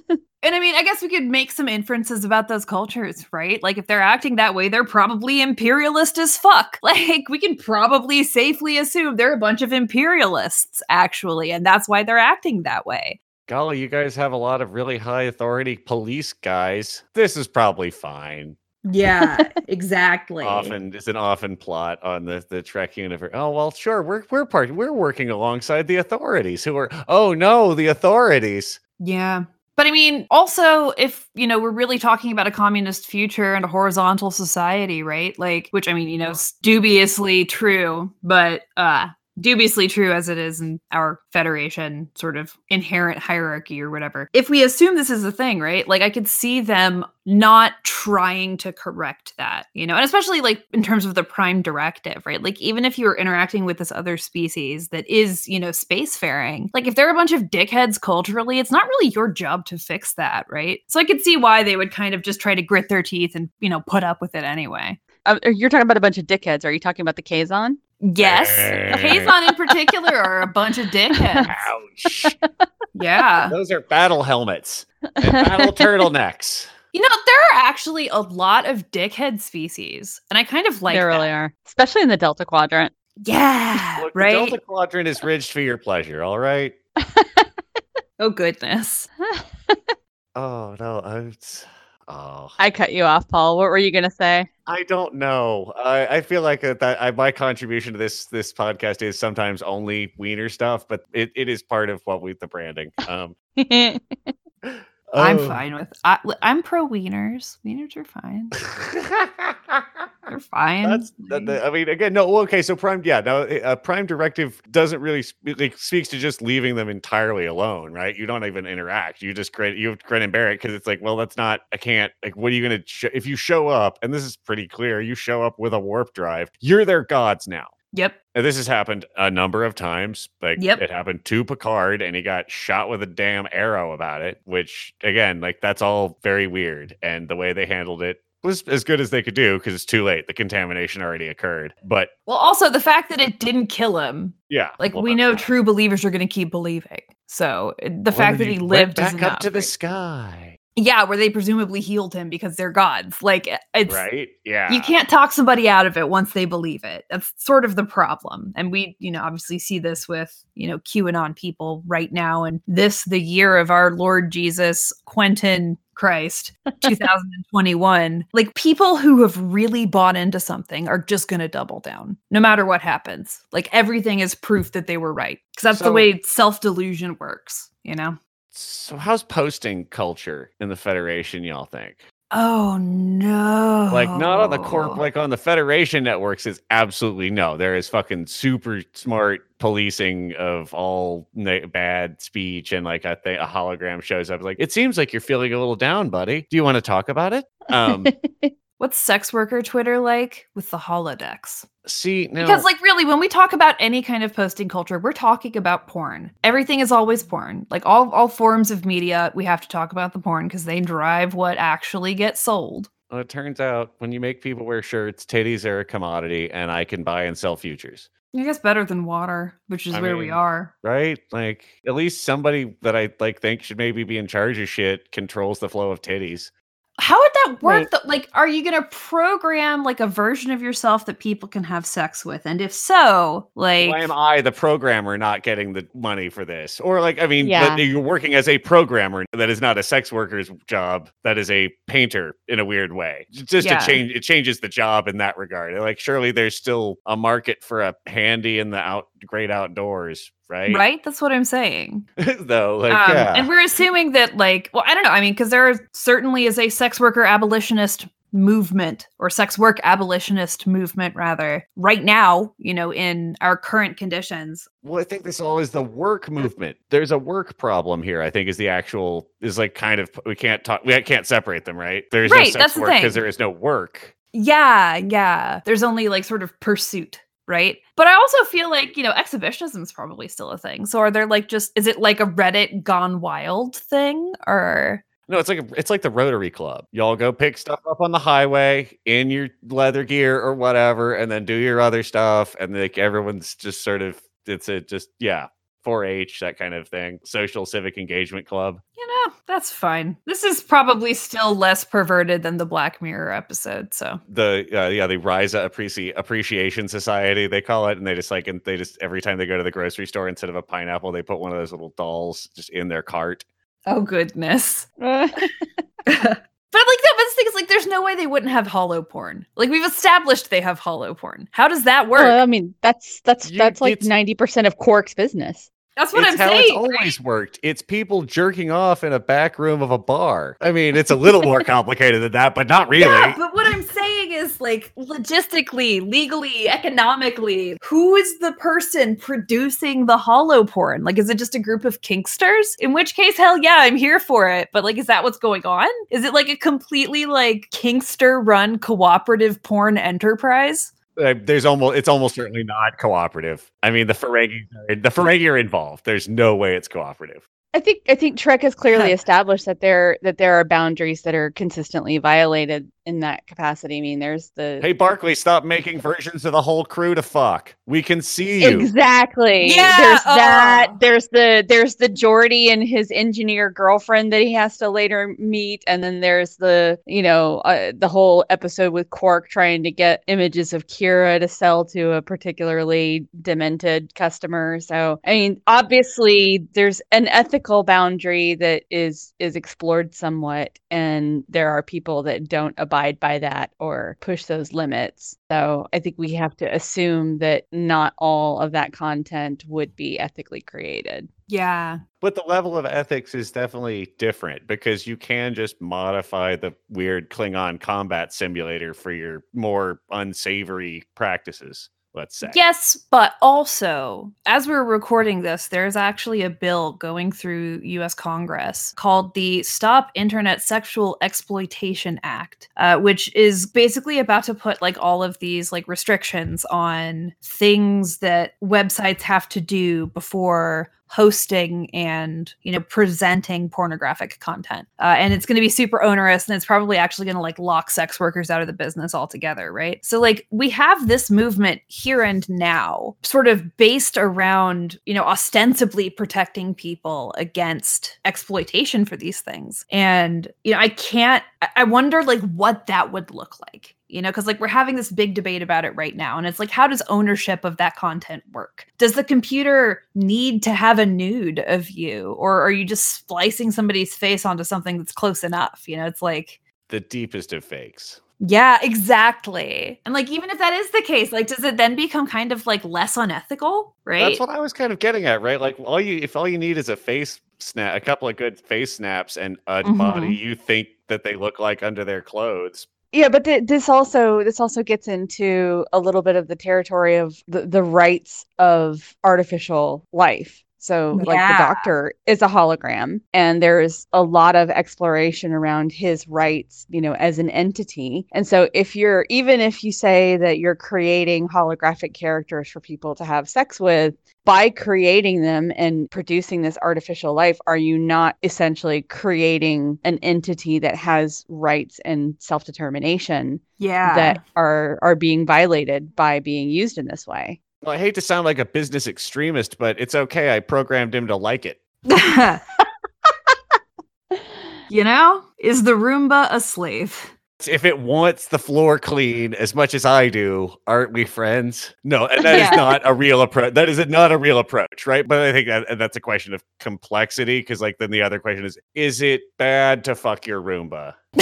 And I mean, I guess we could make some inferences about those cultures, right? Like if they're acting that way, they're probably imperialist as fuck. Like we can probably safely assume they're a bunch of imperialists actually, and that's why they're acting that way. Golly, you guys have a lot of really high authority police guys. This is probably fine. Yeah, exactly. Often it's an often plot on the the Trek universe. Oh well, sure, we're we're part we're working alongside the authorities who are. Oh no, the authorities. Yeah. But I mean, also, if, you know, we're really talking about a communist future and a horizontal society, right? Like, which I mean, you know, s- dubiously true, but uh dubiously true as it is in our federation sort of inherent hierarchy or whatever. If we assume this is a thing, right? Like I could see them not trying to correct that, you know, and especially like in terms of the prime directive, right? Like even if you're interacting with this other species that is, you know, spacefaring, like if they're a bunch of dickheads culturally, it's not really your job to fix that, right? So I could see why they would kind of just try to grit their teeth and, you know, put up with it anyway. Uh, you're talking about a bunch of dickheads. Are you talking about the Kazon? Yes. Kazon in particular are a bunch of dickheads. Ouch. Yeah. Those are battle helmets and battle turtlenecks. You know, there are actually a lot of dickhead species, and I kind of like there that. really are, especially in the Delta Quadrant. Yeah, Look, right. the Delta Quadrant is ridged for your pleasure. All right. oh goodness. Oh no, I, it's- oh, I cut you off, Paul. What were you gonna say? I don't know. I, I feel like that, that I, my contribution to this this podcast is sometimes only wiener stuff, but it, it is part of what we the branding. Um, I'm oh. fine with. I, I'm pro wieners. Wieners are fine. They're fine. That's that, that- I mean again no well, okay so prime yeah Now, eh, a prime directive doesn't really sp- like speaks to just leaving them entirely alone right you don't even interact you just credit you have grin and bear it because it's like well that's not I can't like what are you gonna sh- if you show up and this is pretty clear you show up with a warp drive you're their gods now Yep. And this has happened a number of times. Like Yep. it happened to Picard and he got shot with a damn arrow about it, which again, like that's all very weird. And the way they handled it was as good as they could do because it's too late. The contamination already occurred. But Well, also the fact that it didn't kill him, yeah. like well, we know true believers are going to keep believing. So uh, the Well, fact that he lived back enough. up to the right? sky. Yeah, where they presumably healed him because they're gods. Like uh, it's Right? Yeah. you can't talk somebody out of it once they believe it. That's sort of the problem. And we, you know, obviously see this with, you know, QAnon people right now. And this, the year of our Lord Jesus, Quentin Christ, 2021. like people who have really bought into something are just going to double down no matter what happens. Like everything is proof that they were right. Because that's the way self delusion works, you know? So how's posting culture in the Federation, y'all think? Oh no. Like not on the corp like on the Federation networks is absolutely no. There is fucking super smart policing of all na- bad speech and like I think a hologram shows up like it seems like you're feeling a little down, buddy. Do you want to talk about it? Um What's sex worker Twitter like with the holodecks? See now Because, like, really, when we talk about any kind of posting culture, we're talking about porn. Everything is always porn. Like all all forms of media, we have to talk about the porn because they drive what actually gets sold. well, it turns out when you make people wear shirts, titties are a commodity and I can buy and sell futures. I guess better than water, which is I where we are. Right? Like at least somebody that I like think should maybe be in charge of shit controls the flow of titties. How would that work? Right. though? Like, are you gonna program like a version of yourself that people can have sex with? And if so, like, why am I, the programmer, not getting the money for this? Or like, I mean, Yeah. that you're working as a programmer that is not a sex worker's job. That is a painter in a weird way. Just Yeah. to change, it changes the job in that regard. Like, surely there's still a market for a handy in the out, great outdoors, right? right? That's what I'm saying. Though, like, um, yeah. And we're assuming that, like, well, I don't know. I mean, because there certainly is a sex worker abolitionist movement or sex work abolitionist movement, rather, right now, you know, in our current conditions. Well, I think this all is the work movement. There's a work problem here. I think is the actual is like kind of we can't talk we can't separate them, right? There's Right, no sex that's the work because thing. there is no work. Yeah, yeah. There's only like sort of pursuit, right? But I also feel like, you know, exhibitionism is probably still a thing. So are there like just, is it like a Reddit gone wild thing or? No, it's like a, it's like the Rotary Club. Y'all go pick stuff up on the highway in your leather gear or whatever, and then do your other stuff. And like everyone's just sort of it's a just yeah, 4-H that kind of thing, social civic engagement club. You know, that's fine. This is probably still less perverted than the Black Mirror episode. So The uh, yeah, the Riza Appreci- Appreciation Society they call it, and they just like and they just every time they go to the grocery store instead of a pineapple, they put one of those little dolls just in their cart. Oh goodness. But like that, but the thing is, like, there's no way they wouldn't have holo porn. Like we've established they have holo porn. How does that work? well, I mean, that's that's You- that's like ninety percent of Quark's business. That's what it's I'm how saying. it's right? always worked. It's people jerking off in a back room of a bar. I mean, it's a little more complicated than that, but not really. Yeah, but what I'm saying is like logistically, legally, economically, who is the person producing the holo porn? Like, is it just a group of kinksters? In which case, hell yeah, I'm here for it. But like, is that what's going on? Is it like a completely like kinkster run cooperative porn enterprise? Uh, there's almost it's almost certainly not cooperative. I mean, the Ferengi the Ferengi are involved. There's no way it's cooperative. I think I think Trek has clearly established that there that there are boundaries that are consistently violated in that capacity. I mean, there's the Hey, Barkley, stop making versions of the whole crew to fuck. We can see you. Exactly. Yeah, There's that. oh. There's the there's the Geordi and his engineer girlfriend that he has to later meet, and then there's the you know uh, the whole episode with Quark trying to get images of Kira to sell to a particularly demented customer. So I mean, obviously there's an ethical boundary that is is explored somewhat, and there are people that don't abide by that or push those limits. So I think we have to assume that not all of that content would be ethically created. Yeah. But the level of ethics is definitely different because you can just modify the weird Klingon combat simulator for your more unsavory practices. Let's say. Yes, but also, as we're recording this, there's actually a bill going through US Congress called the Stop Internet Sexual Exploitation Act, uh, which is basically about to put like all of these like restrictions on things that websites have to do before hosting and you know presenting pornographic content. Uh, and it's going to be super onerous and it's probably actually going to like lock sex workers out of the business altogether right? So like we have this movement here and now sort of based around you know ostensibly protecting people against exploitation for these things. And you know i can't i wonder like what that would look like you know because like we're having this big debate about it right now and it's like how does ownership of that content work? Does the computer need to have a nude of you or are you just splicing somebody's face onto something that's close enough? You know it's like the deepest of fakes. Yeah exactly. And like even if that is the case like does it then become kind of like less unethical right? that's what i was kind of getting at right? Like all you if all you need is a face snap a couple of good face snaps and a mm-hmm. body you think that they look like under their clothes yeah but th- this also this also gets into a little bit of the territory of the, the rights of artificial life so, yeah. like the doctor is a hologram, and there's a lot of exploration around his rights, you know, as an entity. And so, if you're even if you say that you're creating holographic characters for people to have sex with, by creating them and producing this artificial life, are you not essentially creating an entity that has rights and self determination? Yeah. That are are being violated by being used in this way. Well, I hate to sound like a business extremist, but it's okay. I programmed him to like it. you know, is the Roomba a slave? If it wants the floor clean as much as I do, aren't we friends? No, and that yeah. is not a real approach. That is not a real approach, right? But I think that that's a question of complexity because, like, then the other question is: Is it bad to fuck your Roomba?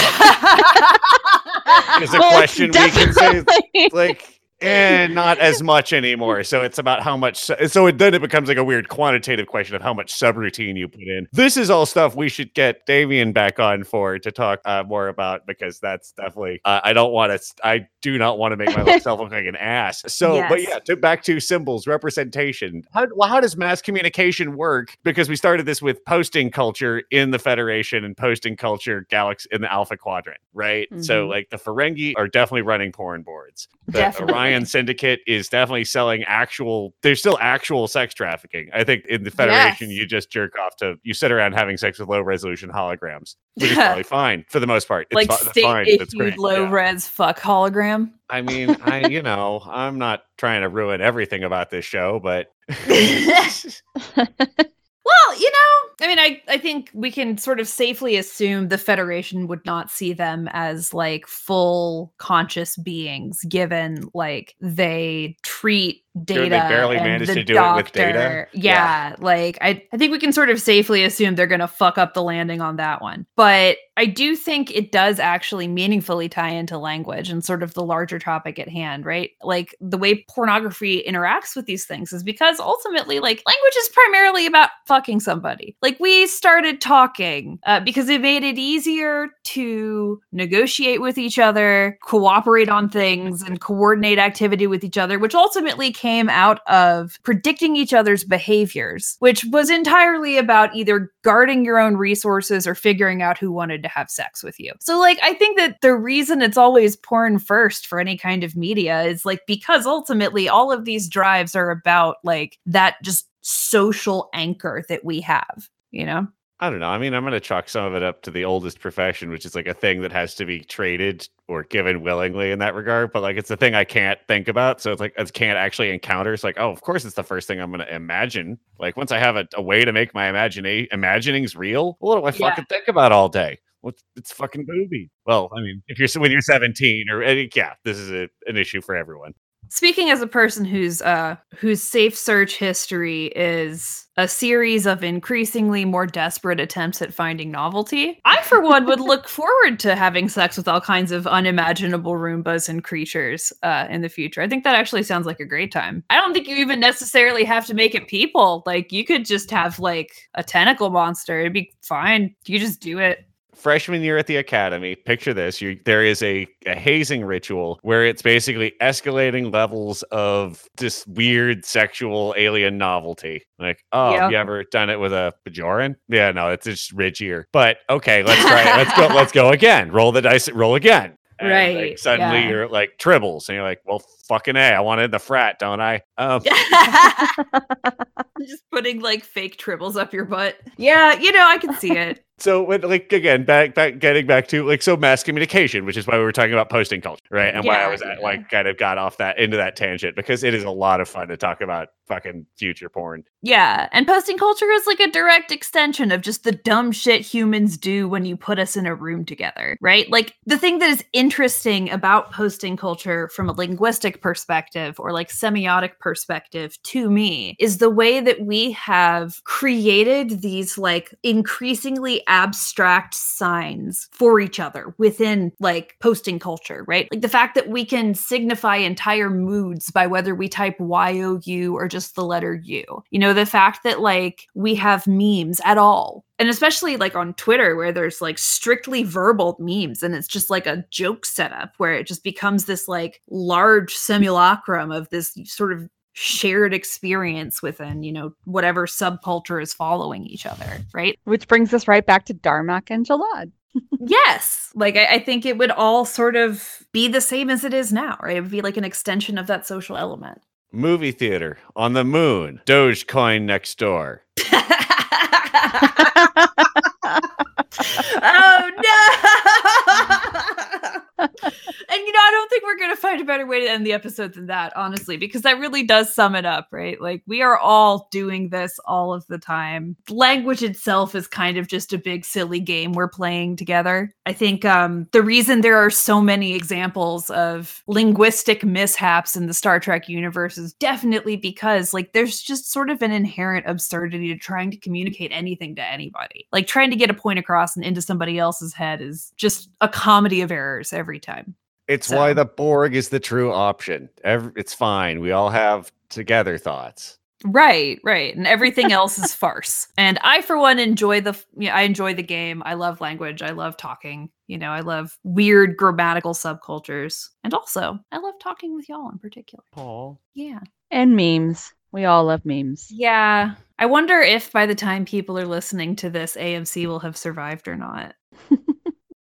is a well, question we can say, like and not as much anymore. So it's about how much. So it, then it becomes like a weird quantitative question of how much subroutine you put in. This is all stuff we should get Damien back on for to talk uh, more about because that's definitely. Uh, I don't want to. I do not want to make myself look like an ass. So, yes. but yeah, to, back to symbols representation. How well, how does mass communication work? Because we started this with posting culture in the Federation and posting culture galaxy in the Alpha Quadrant, right? Mm-hmm. So like the Ferengi are definitely running porn boards. The definitely. Orion Lion Syndicate is definitely selling actual. There's still actual sex trafficking. I think in the Federation, yes. you just jerk off to you sit around having sex with low resolution holograms, which is probably fine for the most part. It's like state fine. issued low yeah. res fuck hologram. I mean, I you know, I'm not trying to ruin everything about this show, but. Well, you know, I mean, I, I think we can sort of safely assume the Federation would not see them as like full conscious beings, given like they treat data. They barely managed to do doctor. it with data. Yeah, yeah, like I, I think we can sort of safely assume they're going to fuck up the landing on that one. But I do think it does actually meaningfully tie into language and sort of the larger topic at hand, right? Like the way pornography interacts with these things is because ultimately, like language is primarily about fucking somebody. Like we started talking uh, because it made it easier to negotiate with each other, cooperate on things, and coordinate activity with each other, which ultimately came out of predicting each other's behaviors, which was entirely about either guarding your own resources or figuring out who wanted to have sex with you. So, like, I think that the reason it's always porn first for any kind of media is like because ultimately all of these drives are about like that just social anchor that we have, you know? I don't know. I mean, I'm going to chalk some of it up to the oldest profession, which is like a thing that has to be traded or given willingly in that regard. But like, it's a thing I can't think about. So it's like, I can't actually encounter. It's like, oh, of course, it's the first thing I'm going to imagine. Like, once I have a, a, way to make my imagination imaginings real, what do I yeah. fucking think about all day? What's it's fucking booby. Well, I mean, if you're when you're 17 or any yeah, this is a, an issue for everyone. Speaking as a person whose uh whose safe search history is a series of increasingly more desperate attempts at finding novelty, I for one would look forward to having sex with all kinds of unimaginable Roombas and creatures uh, in the future. I think that actually sounds like a great time. I don't think you even necessarily have to make it people. Like you could just have like a tentacle monster. It'd be fine. You just do it. Freshman year at the academy, picture this: you, there is a, a hazing ritual where it's basically escalating levels of this weird sexual alien novelty. Like, oh, Yeah. have you ever done it with a Bajoran? Yeah, no, it's just ridgier. But okay, let's try it. Let's go. Let's go again. Roll the dice. Roll again. And, like, Right, suddenly yeah. you're like tribbles, and you're like, well, fucking a, I wanted the frat, don't I? Um, Just putting like fake tribbles up your butt. Yeah, you know, I can see it. So when, like again back back getting back to like so mass communication which is why we were talking about posting culture right and why i was at, yeah. like kind of got off that into that tangent because it is a lot of fun to talk about fucking future porn Yeah, and posting culture is like a direct extension of just the dumb shit humans do when you put us in a room together, right? Like the thing that is interesting about posting culture from a linguistic perspective or like semiotic perspective to me is the way that we have created these like increasingly abstract signs for each other within like posting culture, right? Like the fact that we can signify entire moods by whether we type Y O U or just the letter U. You know, the fact that like we have memes at all. And especially like on Twitter, where there's like strictly verbal memes and it's just like a joke setup where it just becomes this like large simulacrum of this sort of shared experience within, you know, whatever subculture is following each other, right? Which brings us right back to Darmok and Jalad. yes. Like I, I think it would all sort of be the same as it is now right? It would be like an extension of that social element. Movie theater on the moon dogecoin next door. Oh no! and you know i don't think we're going to find a better way to end the episode than that honestly because that really does sum it up right? Like we are all doing this all of the time. Language itself is kind of just a big silly game we're playing together. I think um the reason there are so many examples of linguistic mishaps in the star trek universe is definitely because like there's just sort of an inherent absurdity to trying to communicate anything to anybody. Like trying to get a point across and into somebody else's head is just a comedy of errors every time it's why the borg is the true option Ev- it's fine we all have together thoughts Right, right. And everything else is farce. And I for one enjoy the yeah, I enjoy the game. I love language. I love talking. You know, I love weird grammatical subcultures. And also, I love talking with y'all in particular. Paul Yeah. And memes. We all love memes. Yeah. I wonder if by the time people are listening to this AMC will have survived or not.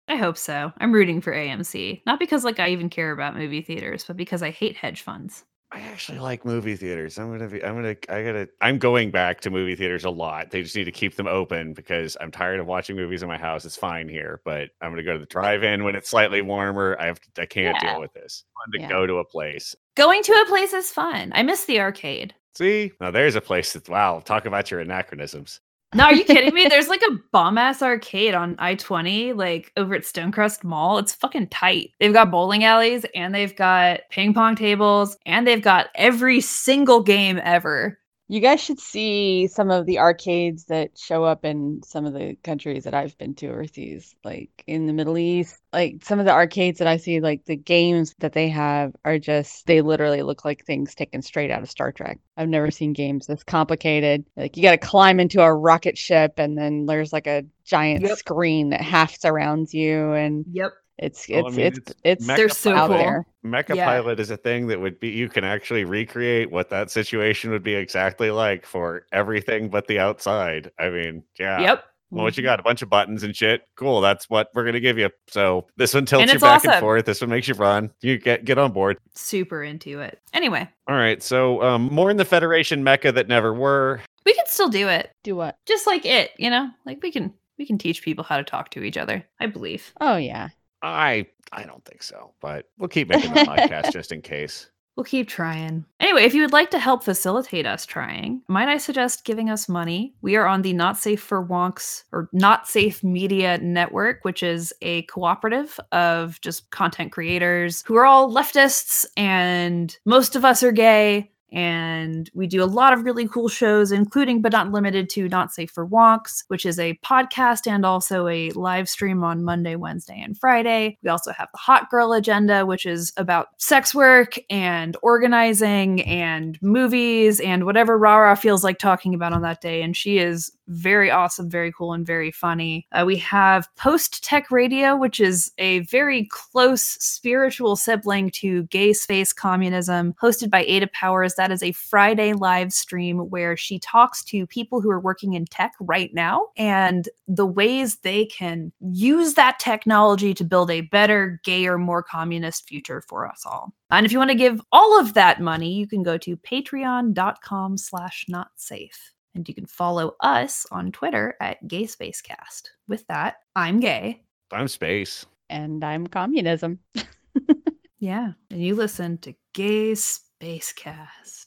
I hope so. I'm rooting for AMC. Not because like I even care about movie theaters, but because I hate hedge funds. I actually like movie theaters. I'm gonna be. I'm gonna. I gotta. I'm going back to movie theaters a lot. They just need to keep them open because I'm tired of watching movies in my house. It's fine here, but I'm gonna go to the drive-in when it's slightly warmer. I have. To, I can't Yeah. deal with this. Fun to Yeah. go to a place. Going to a place is fun. I miss the arcade. See, now there's a place that. Wow, talk about your anachronisms. No, are you kidding me? There's like a bomb ass arcade on I 20, like over at Stonecrest Mall. It's fucking tight. They've got bowling alleys and they've got ping pong tables and they've got every single game ever. You guys should see some of the arcades that show up in some of the countries that I've been to overseas, like in the Middle East. Like some of the arcades that I see, like the games that they have are just, they literally look like things taken straight out of Star Trek. I've never seen games this complicated. Like you got to climb into a rocket ship and then there's like a giant Yep. screen that half surrounds you and Yep. It's Well, I it's mean, it's it's it's Mecha They're so out cool. there. Mecha Yeah. Pilot is a thing that would be. You can actually recreate what that situation would be exactly like for everything but the outside. I mean, yeah. Yep. Well, what you got? A bunch of buttons and shit. Cool. That's what we're gonna give you. So this one tilts you it's back and forth. This one makes you run. You get get on board. Super into it. Anyway, All right. So um, more in the Federation mecha that never were. we can still do it. Do what? Just like it, you know? Like we can we can teach people how to talk to each other. I believe. Oh yeah. I I don't think so, but we'll keep making the podcast just in case. We'll keep trying. Anyway, if you would like to help facilitate us trying, might I suggest giving us money? We are on the Not Safe for Wonks or Not Safe Media Network, which is a cooperative of just content creators who are all leftists, and most of us are gay. And we do a lot of really cool shows, including but not limited to Not Safe for Walks, which is a podcast and also a live stream on Monday, Wednesday, and Friday. We also have the Hot Girl Agenda, which is about sex work and organizing and movies and whatever Rara feels like talking about on that day. And she is very awesome, very cool, and very funny. Uh, we have Post Tech Radio, which is a very close spiritual sibling to Gay Space Communism, hosted by Ada Powers. That is a Friday live stream where she talks to people who are working in tech right now and the ways they can use that technology to build a better, gayer, more communist future for us all. And if you want to give all of that money, you can go to patreon.com slash not safe. And you can follow us on Twitter at Gay Spacecast. With that, I'm gay. I'm space. And I'm communism. yeah. And you listen to Gay Spacecast.